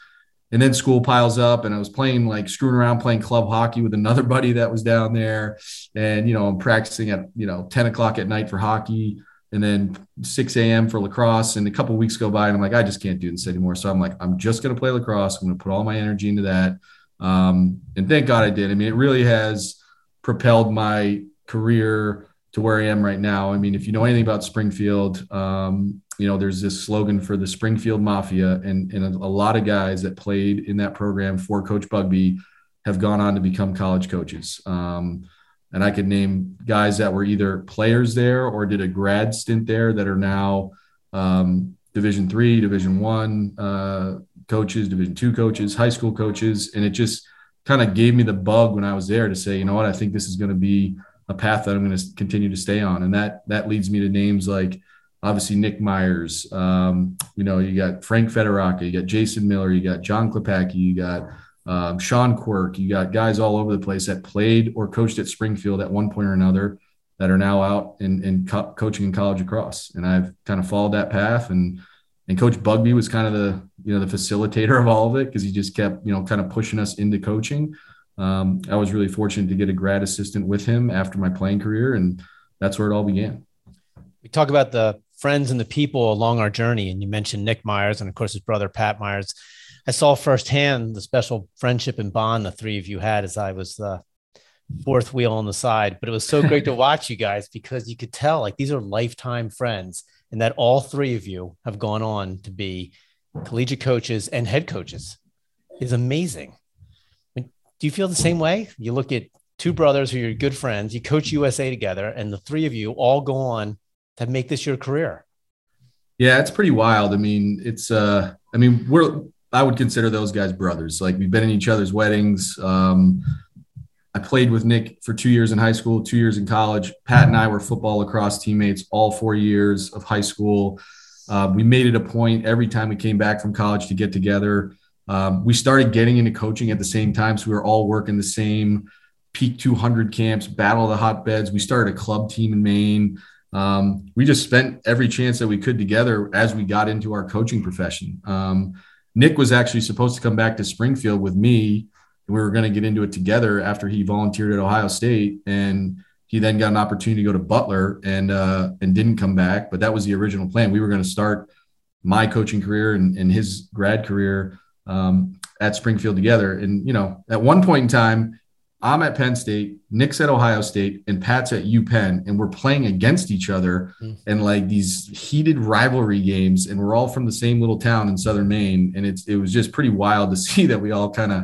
And then school piles up and i was playing like screwing around playing club hockey with another <laughs> buddy that was down there. And you know i'm practicing at you know 10 o'clock at night for hockey and then 6 a.m for lacrosse. And a couple weeks go by and i'm like i just can't do this anymore. So i'm like i'm just going to play lacrosse. I'm going to put all my energy into that. Um, and thank god i did. I mean it really has propelled my career to where i am right now. I mean if you know anything about springfield um, you know, there's this slogan for the Springfield Mafia, and, and a lot of guys that played in that program for Coach Bugbee have gone on to become college coaches. Um, and I could name guys that were either players there or did a grad stint there that are now um, Division three, Division one uh, coaches, Division two coaches, high school coaches, and it just kind of gave me the bug when I was there to say, you know what, I think this is going to be a path that I'm going to continue to stay on, and that that leads me to names like obviously Nick Myers. Um, you know, you got Frank Federaca, you got Jason Miller, you got John Klepacki, you got um, Sean Quirk, you got guys all over the place that played or coached at Springfield at one point or another that are now out in, in co- coaching in college across. And I've kind of followed that path and and Coach Bugbee was kind of the you know the facilitator of all of it because he just kept you know kind of pushing us into coaching. Um, I was really fortunate to get a grad assistant with him after my playing career, and that's where it all began. We talk about the friends and the people along our journey. And you mentioned Nick Myers and, of course, his brother, Pat Myers. I saw firsthand the special friendship and bond the three of you had as I was the fourth wheel on the side. But it was so <laughs> great to watch you guys because you could tell like these are lifetime friends and that all three of you have gone on to be collegiate coaches and head coaches is amazing. Do you feel the same way? You look at two brothers who are good friends, you coach USA together, and the three of you all go on to make this your career? Yeah, it's pretty wild. I mean, it's uh I mean, we're I would consider those guys brothers. Like we've been in each other's weddings. Um I played with Nick for two years in high school, two years in college. Pat and I were football lacrosse teammates all four years of high school. Uh, we made it a point every time we came back from college to get together. Um, we started getting into coaching at the same time, so we were all working the same peak 200 camps, battle of the hotbeds. We started a club team in Maine um, we just spent every chance that we could together as we got into our coaching profession. Um, Nick was actually supposed to come back to Springfield with me, and we were going to get into it together after he volunteered at Ohio State, and he then got an opportunity to go to Butler and uh, and didn't come back. But that was the original plan. We were going to start my coaching career and, and his grad career um, at Springfield together. And you know, at one point in time, I'm at Penn State, Nick's at Ohio State, and Pat's at UPenn, and we're playing against each other and like these heated rivalry games, and we're all from the same little town in southern Maine, and it's it was just pretty wild to <laughs> see that we all kind of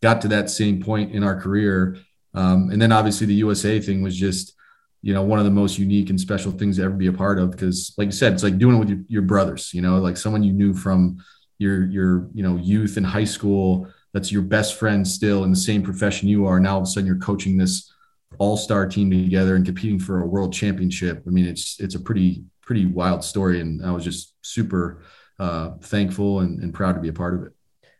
got to that same point in our career. Um, and then obviously the USA thing was just you know one of the most unique and special things to ever be a part of because like you said, it's like doing it with your, your brothers, you know, like someone you knew from your your you know youth in high school that's your best friend still in the same profession you are. Now all of a sudden you're coaching this all-star team together and competing for a world championship. I mean, it's it's a pretty pretty wild story, and I was just super uh, thankful and, and proud to be a part of it.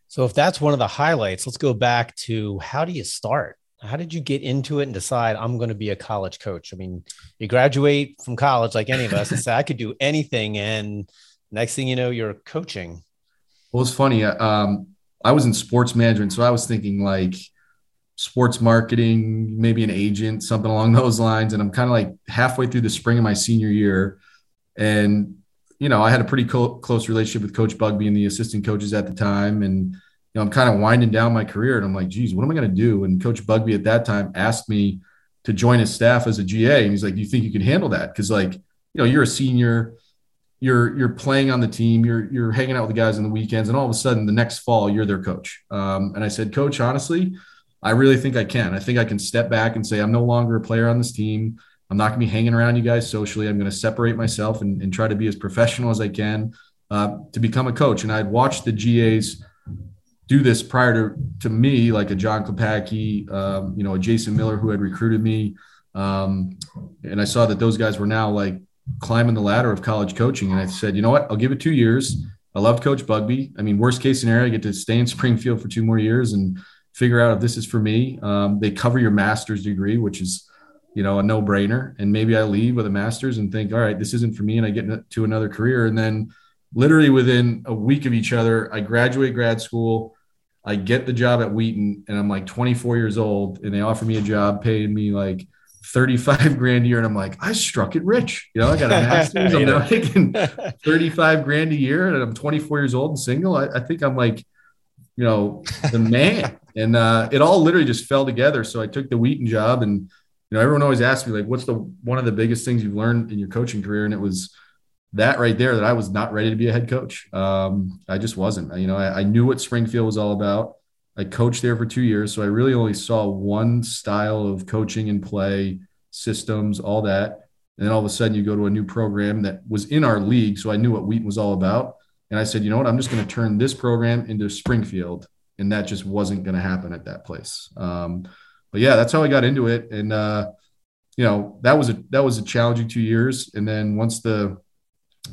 So, if that's one of the highlights, let's go back to how do you start? How did you get into it and decide I'm going to be a college coach? I mean, you graduate from college like any of us and say I could do anything, and next thing you know, you're coaching. Well, it's funny. Um, I was in sports management, so I was thinking like sports marketing, maybe an agent, something along <laughs> those lines. And I'm kind of like halfway through the spring of my senior year, and you know, I had a pretty co- close relationship with Coach Bugbee and the assistant coaches at the time, and you know, I'm kind of winding down my career, and I'm like, geez, what am I going to do? And Coach Bugbee at that time asked me to join his staff as a GA, and he's like, do you think you can handle that? Because like, you know, you're a senior you're you're playing on the team, you're you're hanging out with the guys on the weekends, and all of a sudden the next fall you're their coach. Um, and I said, Coach, honestly, I really think I can. I think I can step back and say I'm no longer a player on this team. I'm not going to be hanging around you guys socially. I'm going to separate myself and, and try to be as professional as I can uh, to become a coach. And I'd watched the GAs do this prior to, to me, like a John Klepacki, um, you know, a Jason Miller who had recruited me. Um, and I saw that those guys were now like climbing the ladder of college coaching. And I said, you know what? I'll give it two years. I loved Coach Bugbee. I mean, worst case scenario, I get to stay in <laughs> Springfield for two more years and figure out if this is for me. Um, they cover your master's degree, which is, you know, a no brainer. And maybe I leave with a master's and think, all right, this isn't for me. And I get to another career. And then literally within a week of each other, I graduate grad school. I get the job at Wheaton and I'm like 24 years old and they offer me a job paying me like 35 grand a year. And I'm like, I struck it rich. You know, I got a master's. <laughs> I'm now making <laughs> 35 grand a year and I'm 24 years old and single. I, I think I'm like, you know, the man. <laughs> and uh, it all literally just fell together. So I took the Wheaton job and, you know, everyone always asks me like, what's the, one of the biggest things you've learned in your coaching career? And it was that right there that I was not ready to be a head coach. Um, I just wasn't, you know, I, I knew what Springfield was all about. I coached there for two years, so I really only saw one style of coaching and play, systems, all that. And then all of a sudden, you go to a new program that was in our league, so I knew what Wheaton was all about. And I said, you know what, I'm just going to turn this program into Springfield, and that just wasn't going to happen at that place. Um, but yeah, that's how I got into it, and uh, you know that was a that was a challenging two years. And then once the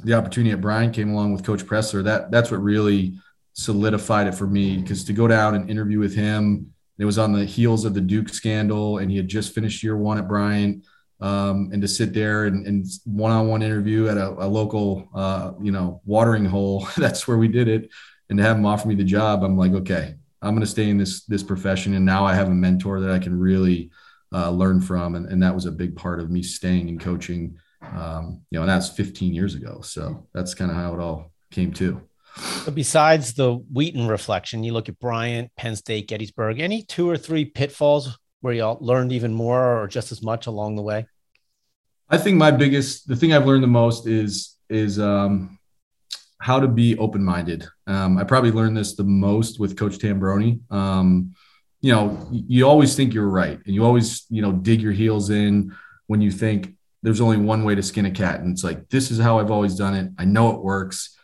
the opportunity at Bryant came along with Coach Pressler, that that's what really solidified it for me because to go down and interview with him, it was on the heels of the Duke scandal, and he had just finished year one at Bryant. Um, and to sit there and, and, one-on-one interview at a, a local, uh, you know, watering hole, <laughs> that's where we did it. And to have him offer me the job, I'm like, okay, I'm going to stay in this, this profession. And now I have a mentor that I can really uh, learn from. And, and that was a big part of me staying in coaching, um, you know, and that's 15 years ago. So that's kind of how it all came to. But besides the Wheaton reflection, you look at Bryant, Penn State, Gettysburg, any two or three pitfalls where you learned even more or just as much along the way? I think my biggest, the thing I've learned the most is, is, um, how to be open-minded. Um, I probably learned this the most with Coach Tambroni. Um, you know, you always think you're right, and you always, you know, dig your heels in when you think there's only one way to skin a cat, and it's like this is how I've always done it. I know it works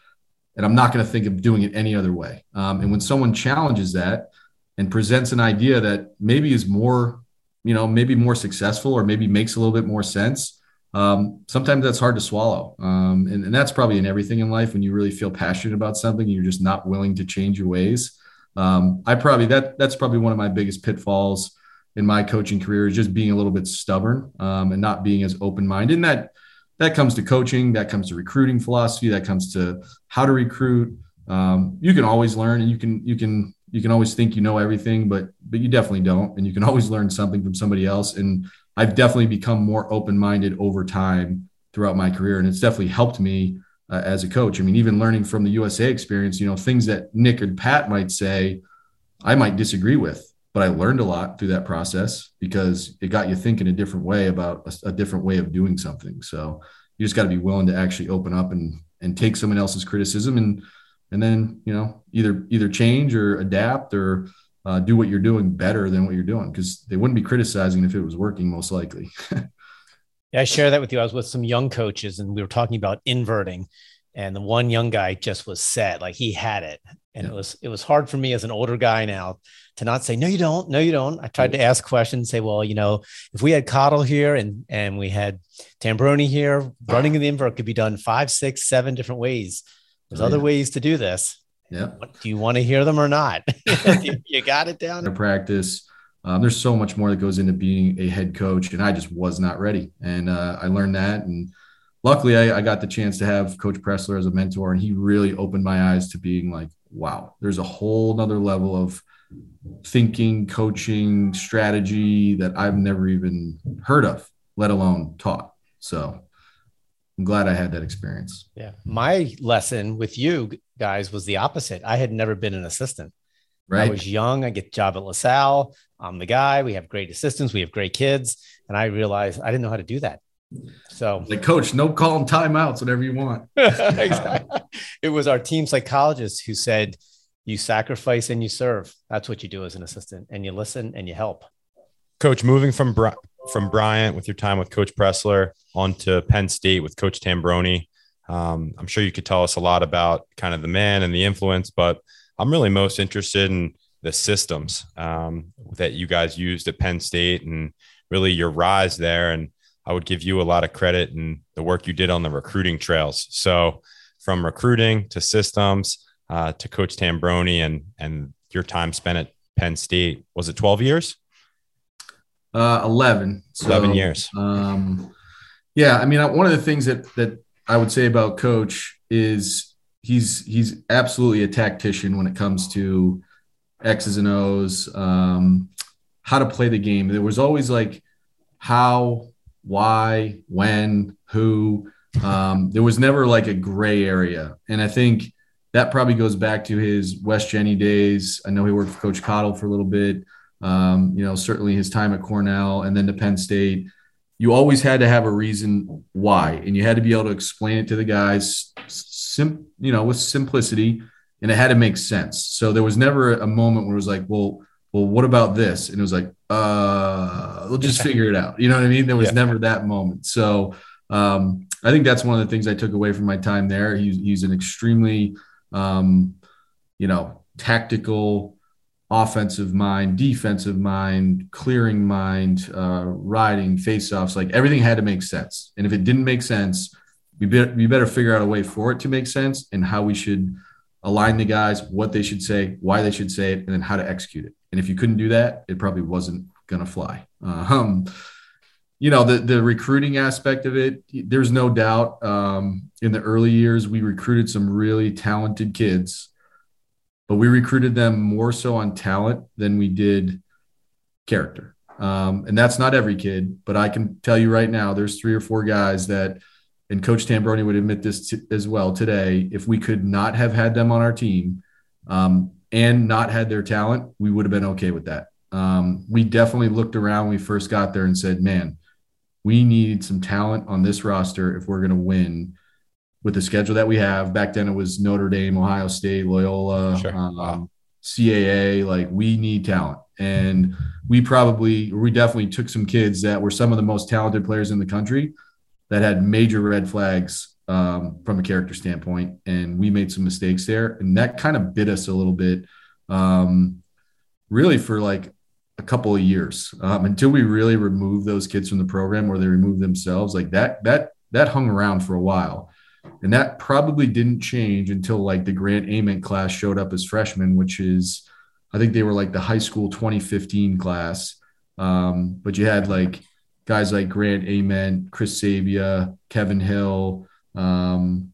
and I'm not going to think of doing it any other way. Um, and when someone challenges that and presents an idea that maybe is more, you know, maybe more successful or maybe makes a little bit more sense, um, sometimes that's hard to swallow. Um, and, and, that's probably in everything in life when you really feel passionate about something and you're just not willing to change your ways. Um, I probably that that's probably one of my biggest pitfalls in my coaching career is just being a little bit stubborn um, and not being as open minded. And that that comes to coaching, that comes to recruiting philosophy, that comes to how to recruit. Um, you can always learn, and you can you can you can always think you know everything, but but you definitely don't, and you can <laughs> always learn something from somebody else. And I've definitely become more open minded over time throughout my career, and it's definitely helped me uh, as a coach. I mean, even learning from the USA experience, you know, things that Nick and Pat might say, I might disagree with, but I learned a lot through that process because it got you thinking a different way about a, a different way of doing something. So you just got to be willing to actually open up and and take someone else's criticism and and then you know either either change or adapt or uh, do what you're doing better than what you're doing because they wouldn't be criticizing if it was working most likely. <laughs> yeah, I share that with you. I was with some young coaches and we were talking about inverting and the one young guy just was set, like he had it, and yeah. it was it was hard for me as an older guy now to not say no, you don't, no, you don't. I tried to ask questions, say, well, you know, if we had Cottle here and and we had Tambroni here, running in <sighs> the invert could be done five, six, seven different ways. There's oh, other yeah. ways to do this. Yeah. Do you want to hear them or not? <laughs> you got it down. To practice. Um, there's so much more that goes into being a head coach, and I just was not ready. And uh, I learned that. And luckily, I, I, got the chance to have Coach Pressler as a mentor, and he really opened my eyes to being like, wow, there's a whole nother level of thinking, coaching, strategy that I've never even heard of, let alone taught. So I'm glad I had that experience. Yeah. My lesson with you guys was the opposite. I had never been an assistant. Right. I was young. I get a job at LaSalle. I'm the guy. We have great assistants. We have great kids. And I realized I didn't know how to do that. So, the coach, no calling timeouts, whatever you want. <laughs> exactly. It was our team psychologist who said, You sacrifice and you serve. That's what you do as an assistant, and you listen and you help. Coach, moving from from Bryant with your time with Coach Pressler onto Penn State with Coach Tambroni. Um, I'm sure you could tell us a lot about kind of the man and the influence, but I'm really most interested in the systems um, that you guys used at Penn State and really your rise there. And I would give you a lot of credit in the work you did on the recruiting trails. So from recruiting to systems uh, to Coach Tambroni and and your time spent at Penn State was it 12 years? Uh, 11. So, 11 years. Um, yeah, I mean, one of the things that that I would say about Coach is he's he's absolutely a tactician when it comes to X's and O's, um, how to play the game. There was always like how, why, when, who. Um, there was never like a gray area, and I think that probably goes back to his West Jenny days. I know he worked for Coach Cottle for a little bit. Um, you know, certainly his time at Cornell and then to Penn State you always had to have a reason why, and you had to be able to explain it to the guys, sim, you know, with simplicity, and it had to make sense. So there was never a moment where it was like, well, well, what about this? And it was like, uh, we'll just figure it out. You know what I mean? There was yeah. never that moment. So um, I think that's one of the things I took away from my time there. He's he's an extremely, um, you know, tactical offensive mind, defensive mind, clearing mind, uh, riding, face-offs, like everything had to make sense. And if it didn't make sense, we, better, we better figure out a way for it to make sense and how we should align the guys, what they should say, why they should say it, and then how to execute it. And if you couldn't do that, it probably wasn't going to fly. Um, you know, the, the recruiting aspect of it, there's no doubt um, in the early years, we recruited some really talented kids but we recruited them more so on talent than we did character. Um, and that's not every kid, but I can tell you right now, there's three or four guys that, and Coach Tambroni would admit this t- as well today. If we could not have had them on our team um, and not had their talent, we would have been okay with that. Um, we definitely looked around when we first got there and said, man, we need some talent on this roster if we're going to win with the schedule that we have. Back then, it was Notre Dame, Ohio State, Loyola, sure. um, wow. CAA. Like we need talent, and we probably, we definitely took some kids that were some of the most talented players in the country that had major red flags um, from a character standpoint, and we made some mistakes there, and that kind of bit us a little bit, um, really for like a couple of years um, until we really removed those kids from the program or they removed themselves. Like that, that that hung around for a while. And that probably didn't change until like the Grant Ament class showed up as freshmen, which is, I think they were like the high school 2015 class. Um, but you had like guys like Grant Ament, Chris Sabia, Kevin Hill. Um,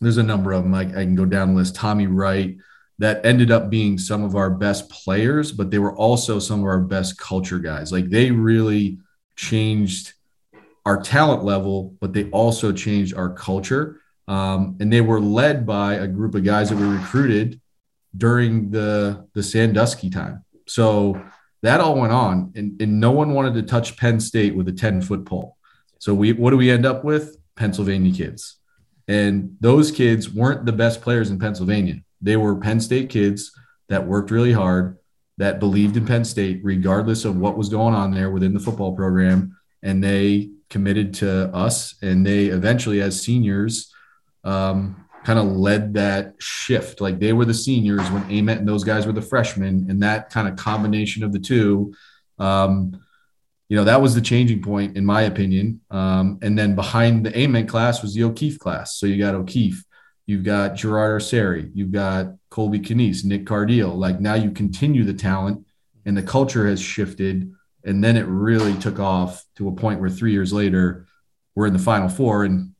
there's a number of them. I, I can go down the list. Tommy Wright that ended up being some of our best players, but they were also some of our best culture guys. Like they really changed our talent level, but they also changed our culture. Um, and they were led by a group of guys that we recruited during the the Sandusky time. So that all went on, and, and no one wanted to touch Penn State with a 10 foot pole. So we what do we end up with? Pennsylvania kids. And those kids weren't the best players in Pennsylvania. They were Penn State kids that worked really hard, that believed in Penn State, regardless of what was going on there within the football program. And they committed to us. And they eventually, as seniors, um, kind of led that shift. Like they were the seniors when Ament and those guys were the freshmen, and that kind of combination of the two, um, you know, that was the changing point in my opinion. Um, and then behind the Ament class was the O'Keefe class. So you got O'Keefe, you've got Gerard Arceri, you've got Colby Kanice, Nick Cardile. Like now you continue the talent, and the culture has shifted, and then it really took off to a point where three years later, we're in the Final Four and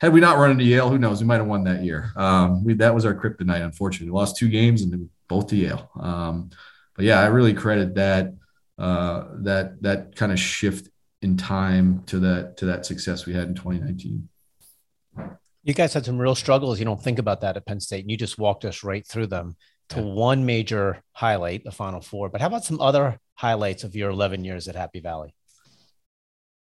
had we not run into Yale, who knows? We might have won that year. Um, we, that was our kryptonite, unfortunately. We lost two games and both to Yale. Um, but yeah, I really credit that uh, that that kind of shift in time to that to that success we had in 2019. You guys had some real struggles. You don't think about that at Penn State, and you just walked us right through them to one major highlight, the Final Four. But how about some other highlights of your 11 years at Happy Valley?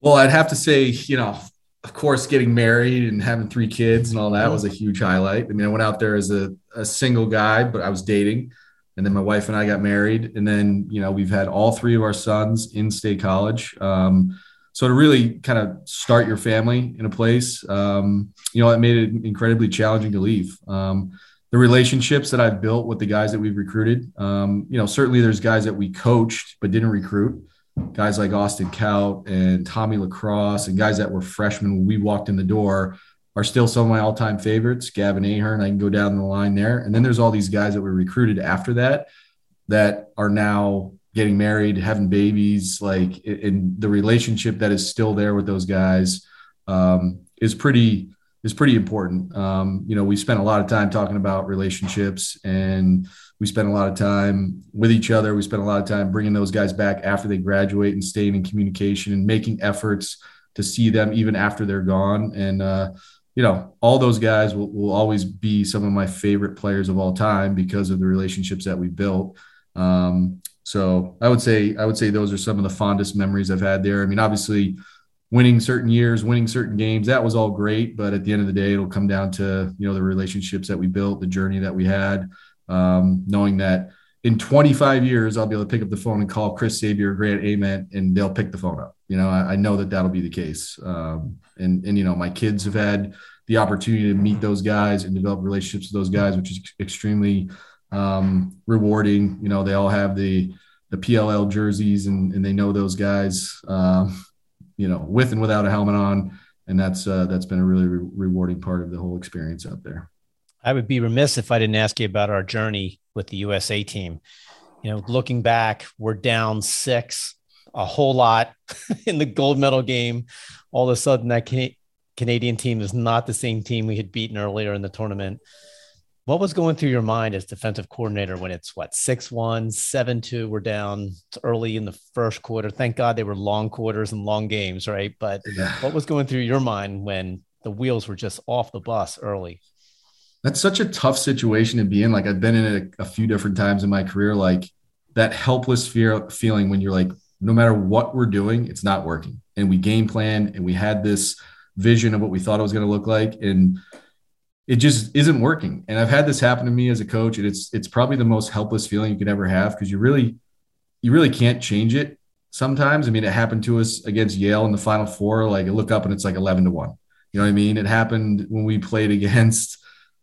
Well, I'd have to say, you know, of course, getting married and having three kids and all that was a huge highlight. I mean, I went out there as a, a single guy, but I was dating. And then my wife and I got married. And then, you know, we've had all three of our sons in state college. Um, so to really kind of start your family in a place, um, you know, it made it incredibly challenging to leave. Um, the relationships that I've built with the guys that we've recruited, um, you know, certainly there's guys that we coached but didn't recruit guys like Austin Kaut and Tommy Lacrosse and guys that were freshmen when we walked in the door are still some of my all-time favorites. Gavin Ahern, I can go down the line there. And then there's all these guys that were recruited after that that are now getting married, having babies, like in the relationship that is still there with those guys um, is pretty is pretty important. Um, you know, we spent a lot of time talking about relationships and we spent a lot of time with each other. We spent a lot of time bringing those guys back after they graduate and staying in communication and making efforts to see them even after they're gone. And, uh, you know, all those guys will, will always be some of my favorite players of all time because of the relationships that we built. Um, so I would say, I would say those are some of the fondest memories I've had there. I mean, obviously, winning certain years, winning certain games, that was all great. But at the end of the day, it'll come down to, you know, the relationships that we built, the journey that we had um, knowing that in 25 years, I'll be able to pick up the phone and call Chris Sabia, Grant Ament, and they'll pick the phone up. You know, I, I know that that'll be the case. Um, and, and, you know, my kids have had the opportunity to meet those guys and develop relationships with those guys, which is extremely um, rewarding. You know, they all have the, the PLL jerseys and, and they know those guys, um, you know, with and without a helmet on. And that's, uh, that's been a really re- rewarding part of the whole experience out there. I would be remiss if I didn't ask you about our journey with the USA team. You know, looking back, we're down six, a whole lot <laughs> in the gold medal game. All of a sudden, that Can- Canadian team is not the same team we had beaten earlier in the tournament. What was going through your mind as defensive coordinator when it's what 6 1, 7 2? We're down early in the first quarter. Thank God they were long quarters and long games, right? But yeah. what was going through your mind when the wheels were just off the bus early? That's such a tough situation to be in. Like I've been in it a, a few different times in my career, like that helpless fear feeling when you're like, no matter what we're doing, it's not working. And we game plan and we had this vision of what we thought it was going to look like. And it just isn't working. And I've had this happen to me as a coach. And it's it's probably the most helpless feeling you could ever have because you really, you really can't change it sometimes. I mean, it happened to us against Yale in the final four. Like look up and it's like 11 to one. You know what I mean? It happened when we played against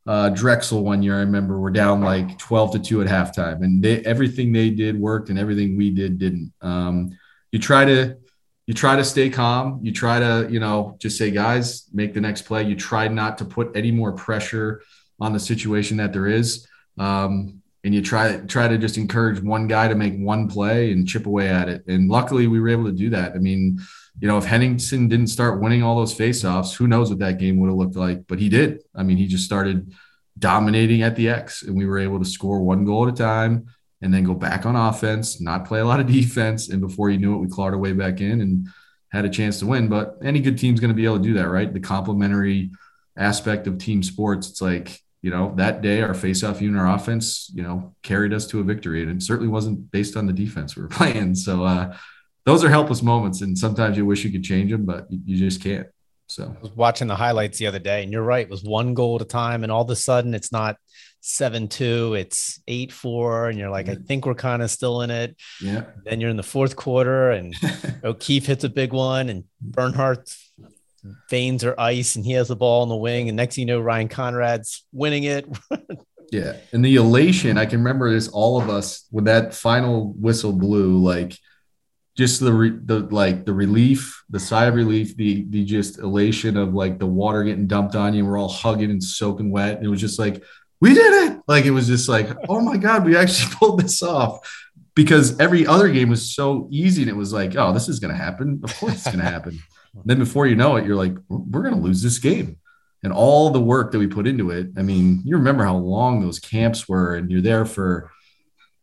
uh, Drexel one year. I remember we're down like 12 to two at halftime, and they, everything they did worked, and everything we did didn't. Um, you try to you try to stay calm. You try to you know just say, guys, make the next play. You try not to put any more pressure on the situation that there is. Um, and you try try to just encourage one guy to make one play and chip away at it. And luckily, we were able to do that. I mean, you know, if Henningsen didn't start winning all those faceoffs, who knows what that game would have looked like? But he did. I mean, he just started dominating at the X, and we were able to score one goal at a time and then go back on offense, not play a lot of <laughs> defense. And before you knew it, we clawed our way back in and had a chance to win. But any good team's going to be able to do that, right? The complementary aspect of team sports. It's like, you know, that day our faceoff unit, our offense, you know, carried us to a victory. And it certainly wasn't based on the defense we were <laughs> playing. So, uh, those are helpless moments, and sometimes you wish you could change them, but you, you just can't. So I was watching the highlights the other day, and you're right, it was one goal at a time, and all of a sudden it's not seven two, it's eight four, and you're like, yeah. I think we're kind of still in it. Yeah. Then you're in the fourth quarter, and <laughs> O'Keefe hits a big one, and Bernhardt veins are ice and he has the ball in the wing. And next thing you know, Ryan Conrad's winning it. <laughs> yeah. And the elation, I can remember this, all of us, when that final whistle blew, like just the, re, the like the relief, the sigh of relief, the, the just elation of like the water getting dumped on you. And we're all hugging and soaking wet. And it was just like, we did it. Like it was just like, oh my God, we actually <laughs> pulled this off because every other game was so easy and it was like, oh, this is going to happen. Of course it's going to happen. <laughs> then before you know it, you're like, we're going to lose this game. And all the work that we put into it. I mean, you remember how long those camps were, and you're there for,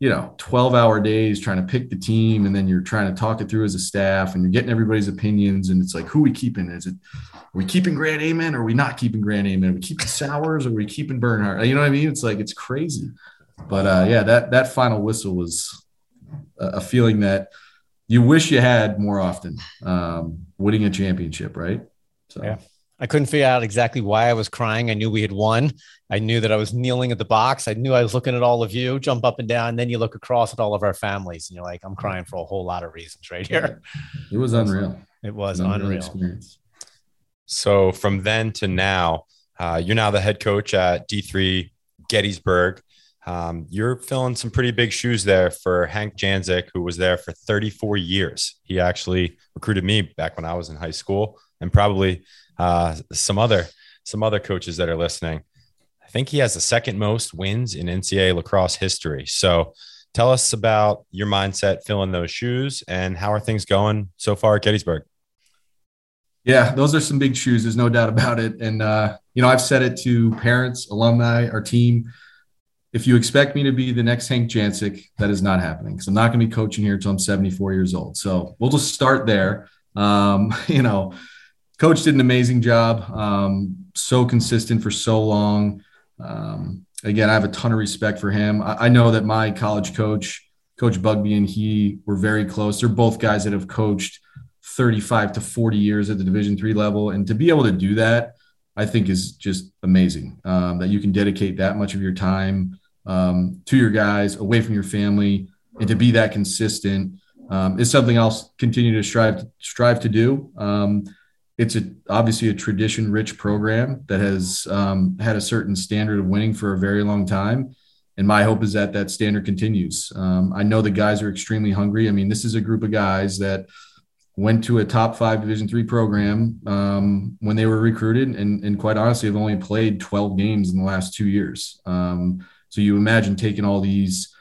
you know, 12 hour days trying to pick the team. And then you're trying to talk it through as a staff and you're getting everybody's opinions. And it's like, who are we keeping? Is it, are we keeping Grant Ament or are we not keeping Grant Ament Are we keeping Sowers or are we keeping Bernhardt? You know what I mean? It's like, it's crazy. But uh, yeah, that, that final whistle was, a feeling that you wish you had more often, um, winning a championship, right? So. Yeah. I couldn't figure out exactly why I was crying. I knew we had won. I knew that I was kneeling at the box. I knew I was looking at all of you jump up and down. And then you look across at all of our families and you're like, I'm crying for a whole lot of reasons right here. It was unreal. It was unreal. unreal. Experience. So from then to now, uh, you're now the head coach at D3 Gettysburg. Um, you're filling some pretty big shoes there for Hank Janczyk, who was there for 34 years. He actually recruited me back when I was in high school, and probably uh, some other some other coaches that are listening. I think he has the second most wins in NCAA lacrosse history. So, tell us about your mindset filling those shoes, and how are things going so far at Gettysburg? Yeah, those are some big shoes. There's no doubt about it. And uh, you know, I've said it to parents, alumni, our team if you expect me to be the next Hank Janczyk, that is not happening because I'm not going to be coaching here until I'm 74 years old. So we'll just start there. Um, <laughs> you know, coach did an amazing job, um, so consistent for so long. Um, again, I have a ton of respect for him. I, I, know that my college coach, Coach Bugbee, and he were very close. They're both guys that have coached 35 to 40 years at the Division three level, and to be able to do that, I think is just amazing. Um, that you can dedicate that much of your time um, to your guys, away from your family, and to be that consistent um, is something I'll continue to strive to, strive to do. It's a, obviously a tradition-rich program that has um, had a certain standard of winning for a very long time, and my hope is that that standard continues. Um, I know the guys are extremely hungry. I mean, this is a group of guys that went to a top five division three program um, when they were recruited and, and quite honestly have only played 12 games in the last two years um, so you imagine taking all these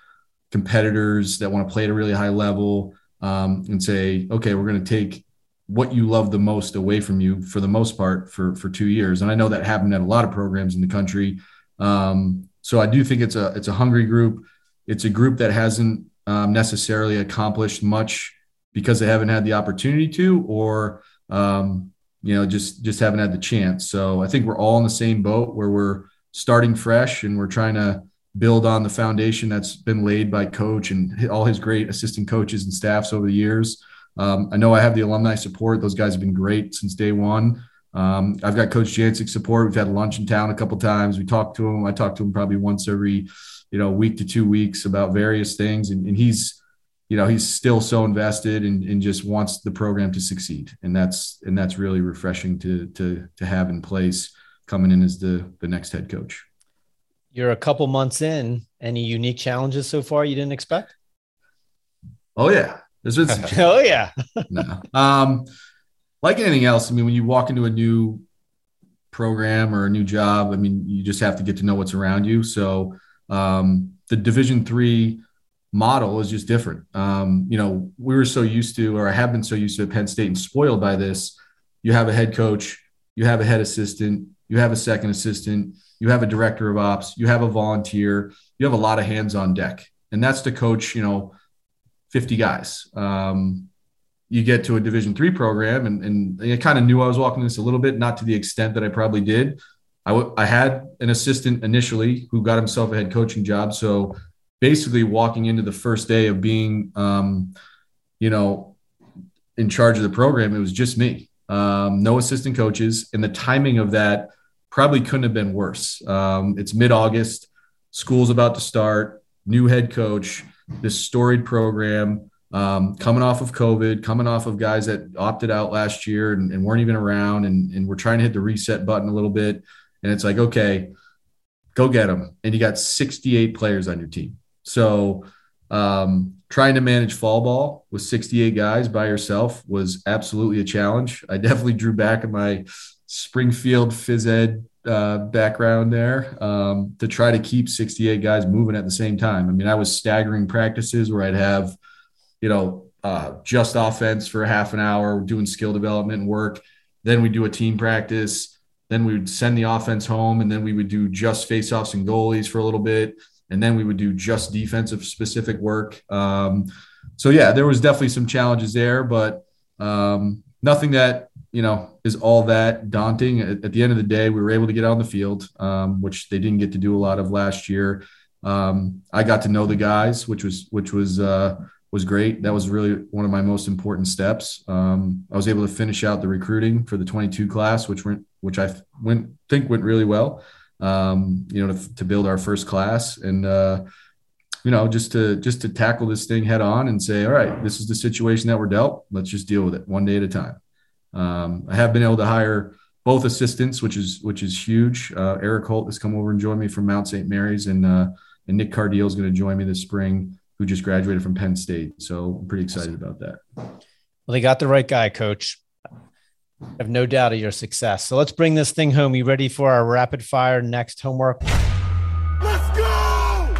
competitors that want to play at a really high level um, and say, okay, we're going to take what you love the most away from you for the most part for for two years. And I know that happened at a lot of programs in the country. Um, so I do think it's a it's a hungry group. It's a group that hasn't um, necessarily accomplished much because they haven't had the opportunity to, or um, you know, just just haven't had the chance. So I think we're all in the same boat where we're starting fresh and we're trying to build on the foundation that's been laid by coach and all his great assistant coaches and staffs over the years. Um, I know I have the alumni support. Those guys have been great since day one. Um, I've got Coach Janczyk support. We've had lunch in town a couple times. We talked to him. I talk to him probably once every, you know, week to two weeks about various things. And, and he's, you know, he's still so invested and, and just wants the program to succeed. And that's and that's really refreshing to to to have in place coming in as the the next head coach. You're a couple months in. Any unique challenges so far you didn't expect? Oh yeah, there's been some. oh yeah. no. Um, like anything else, I mean, when you walk into a new program or a new job, I mean, you just have to get to know what's around you. So um, the Division three model is just different. Um, you know, we were so used to, or I have been so used to at Penn State and spoiled by this. You have a head coach, you have a head assistant, you have a second assistant, you have a director of ops, you have a volunteer, you have a lot of hands on deck. And that's the coach, you know, 50 guys. Um, you get to a division three program and, and I kind of knew I was walking this a little bit, not to the extent that I probably did. I, w- I had an assistant initially who got himself a head coaching job. So basically walking into the first day of being, um, you know, in charge of the program, it was just me, um, no assistant coaches. And the timing of that probably couldn't have been worse. Um, it's mid August, school's about to start, new head coach, this storied program. um, coming off of COVID, coming off of guys that opted out last year and, and weren't even around, and, and we're trying to hit the reset button a little bit. And it's like, okay, go get them. And you got 68 players on your team. So um, trying to manage fall ball with 68 guys by yourself was absolutely a challenge. I definitely drew back in my Springfield phys ed uh, background there um, to try to keep 68 guys moving at the same time. I mean, I was staggering practices where I'd have, you know, uh, just offense for half an hour, doing skill development work. Then we do a team practice. Then we would send the offense home, and then we would do just faceoffs and goalies for a little bit and then we would do just defensive specific work. Um, so yeah, there was definitely some challenges there, but um, nothing that you know is all that daunting. At, at, the end of the day, we were able to get on the field, um, which they didn't get to do a lot of last year. Um, I got to know the guys, which was which was uh, was great. That was really one of my most important steps. Um, I was able to finish out the recruiting for the 22 class, which went which I went think went really well um, you know, to, to, build our first class and, uh, you know, just to just to tackle this thing head on and say, all right, this is the situation that we're dealt. Let's just deal with it one day at a time. Um, I have been able to hire both assistants, which is which is huge. Uh, Eric Holt has come over and joined me from Mount St. Mary's, and uh, and Nick Cardeal is going to join me this spring, who just graduated from Penn State. So I'm pretty excited about that. Well, they got the right guy, Coach. I have no doubt of your success. So let's bring this thing home. You ready for our rapid fire next homework? Let's go.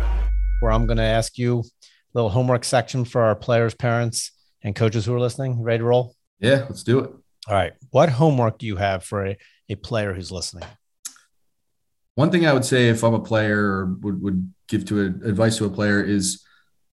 Where I'm going to ask you a little homework section for our players, parents, and coaches who are listening. Ready to roll? Yeah, let's do it. All right. What homework do you have for a, a player who's listening? One thing I would say if I'm a player would, would give to a, advice to a player is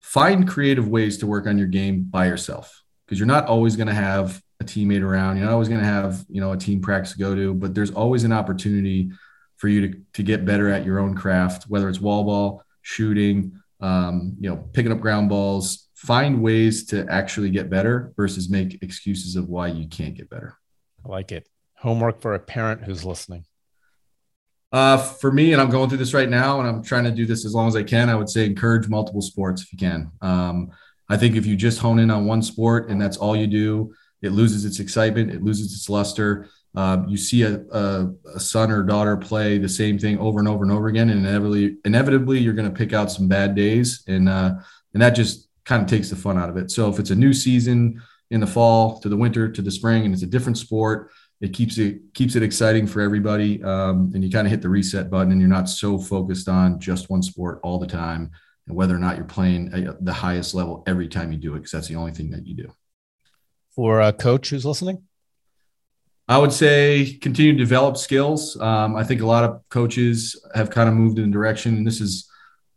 find creative ways to work on your game by yourself because you're not always going to have a teammate around. You're not always going to have, you know, a team practice to go to, but there's always an opportunity for you to, to get better at your own craft, whether it's wall ball, shooting, um, you know, picking up ground balls, find ways to actually get better versus make excuses of why you can't get better. I like it. Homework for a parent who's listening. Uh, for me, and I'm going through this right now, and I'm trying to do this as long as I can. I would say encourage multiple sports if you can. Um, I think if you just hone in on one sport and that's all you do, it loses its excitement, it loses its luster. Uh, you see a, a, a, son or daughter play the same thing over and over and over again, and inevitably, inevitably you're going to pick out some bad days, and uh, and that just kind of takes the fun out of it. So if it's a new season in the fall to the winter to the spring, and it's a different sport, it keeps it keeps it exciting for everybody, um, and you kind of hit the reset button, and you're not so focused on just one sport all the time, and whether or not you're playing at the highest level every time you do it, because that's the only thing that you do for a coach who's listening? I would say continue to develop skills. Um, I think a lot of coaches have kind of moved in the direction, and this is,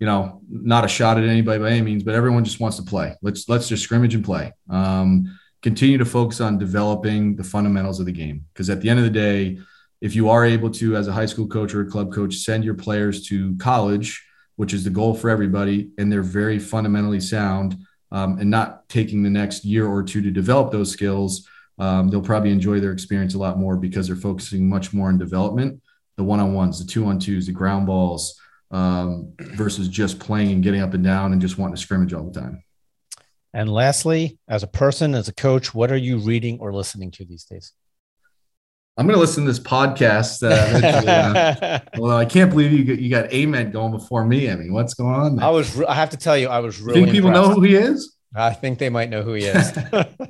you know, not a shot at anybody by any means, but everyone just wants to play. Let's let's just scrimmage and play. Um, continue to focus on developing the fundamentals of the game, because at the end of the day, if you are able to, as a high school coach or a club coach, send your players to college, which is the goal for everybody, and they're very fundamentally sound um, and not taking the next year or two to develop those skills, um, they'll probably enjoy their experience a lot more because they're focusing much more on development, the one on ones, the two on twos, the ground balls, um, versus just playing and getting up and down and just wanting to scrimmage all the time. And lastly, as a person, as a coach, what are you reading or listening to these days? I'm going to listen to this podcast. Uh, well, <laughs> I can't believe you got, you got Ament going before me. I mean, what's going on? There? I was. I have to tell you, I was really. Think people impressed. know who he is? I think they might know who he is.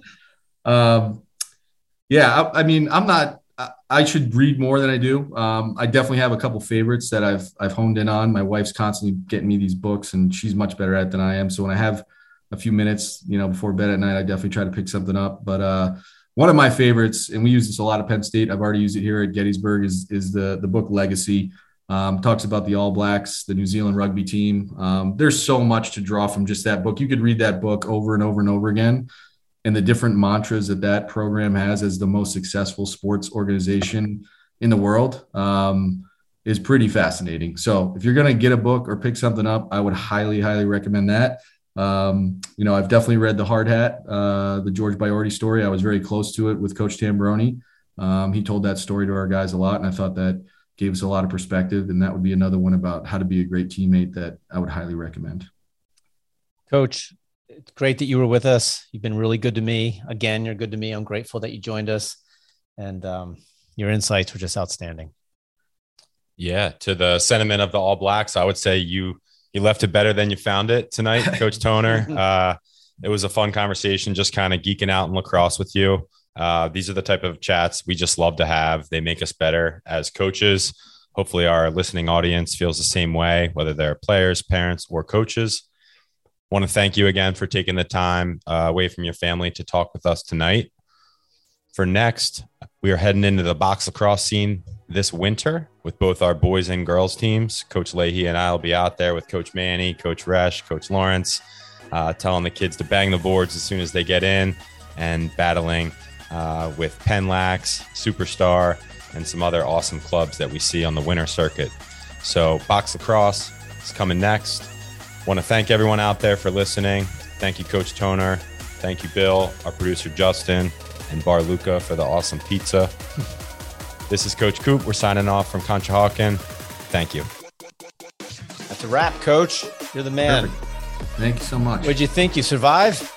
<laughs> um, yeah, I, I, mean, I'm not. I, should read more than I do. Um, I definitely have a couple favorites that I've I've honed in on. My wife's constantly getting me these books, and she's much better at it than I am. So when I have a few minutes, you know, before bed at night, I definitely try to pick something up. But uh, one of my favorites, and we use this a lot at Penn State. I've already used it here at Gettysburg. Is is the the book Legacy? Um, talks about the All Blacks, the New Zealand rugby team. Um, there's so much to draw from just that book. You could read that book over and over and over again, and the different mantras that that program has as the most successful sports organization in the world um, is pretty fascinating. So if you're going to get a book or pick something up, I would highly, highly recommend that. Um, you know, I've definitely read the Hard Hat, uh, the George Boiardi story. I was very close to it with Coach Tambroni. Um, he told that story to our guys a lot, and I thought that gave us a lot of perspective. And that would be another one about how to be a great teammate that I would highly recommend. Coach, it's great that you were with us. You've been really good to me. Again, you're good to me. I'm grateful that you joined us, and um, your insights were just outstanding. Yeah, to the sentiment of the All Blacks, I would say you you left it better than you found it tonight, <laughs> Coach Toner. Uh, it was a fun conversation, just kind of geeking out in lacrosse with you. Uh, these are the type of chats we just love to have. They make us better as coaches. Hopefully, our listening audience feels the same way, whether they're players, parents, or coaches. Want to thank you again for taking the time uh, away from your family to talk with us tonight. For next, we are heading into the box lacrosse scene this winter with both our boys and girls teams. Coach Leahy and I will be out there with Coach Manny, Coach Resch, Coach Lawrence, uh, telling the kids to bang the boards as soon as they get in and battling uh, with Penlax, Superstar, and some other awesome clubs that we see on the winter circuit. So, box lacrosse is coming next. Want to thank everyone out there for listening. Thank you, Coach Toner. Thank you, Bill, our producer, Justin, and Bar Luca for the awesome pizza. This is Coach Coop. We're signing off from Conshohocken. Thank you. That's a wrap, Coach. You're the man. Perfect. Thank you so much. What'd you think? You survived?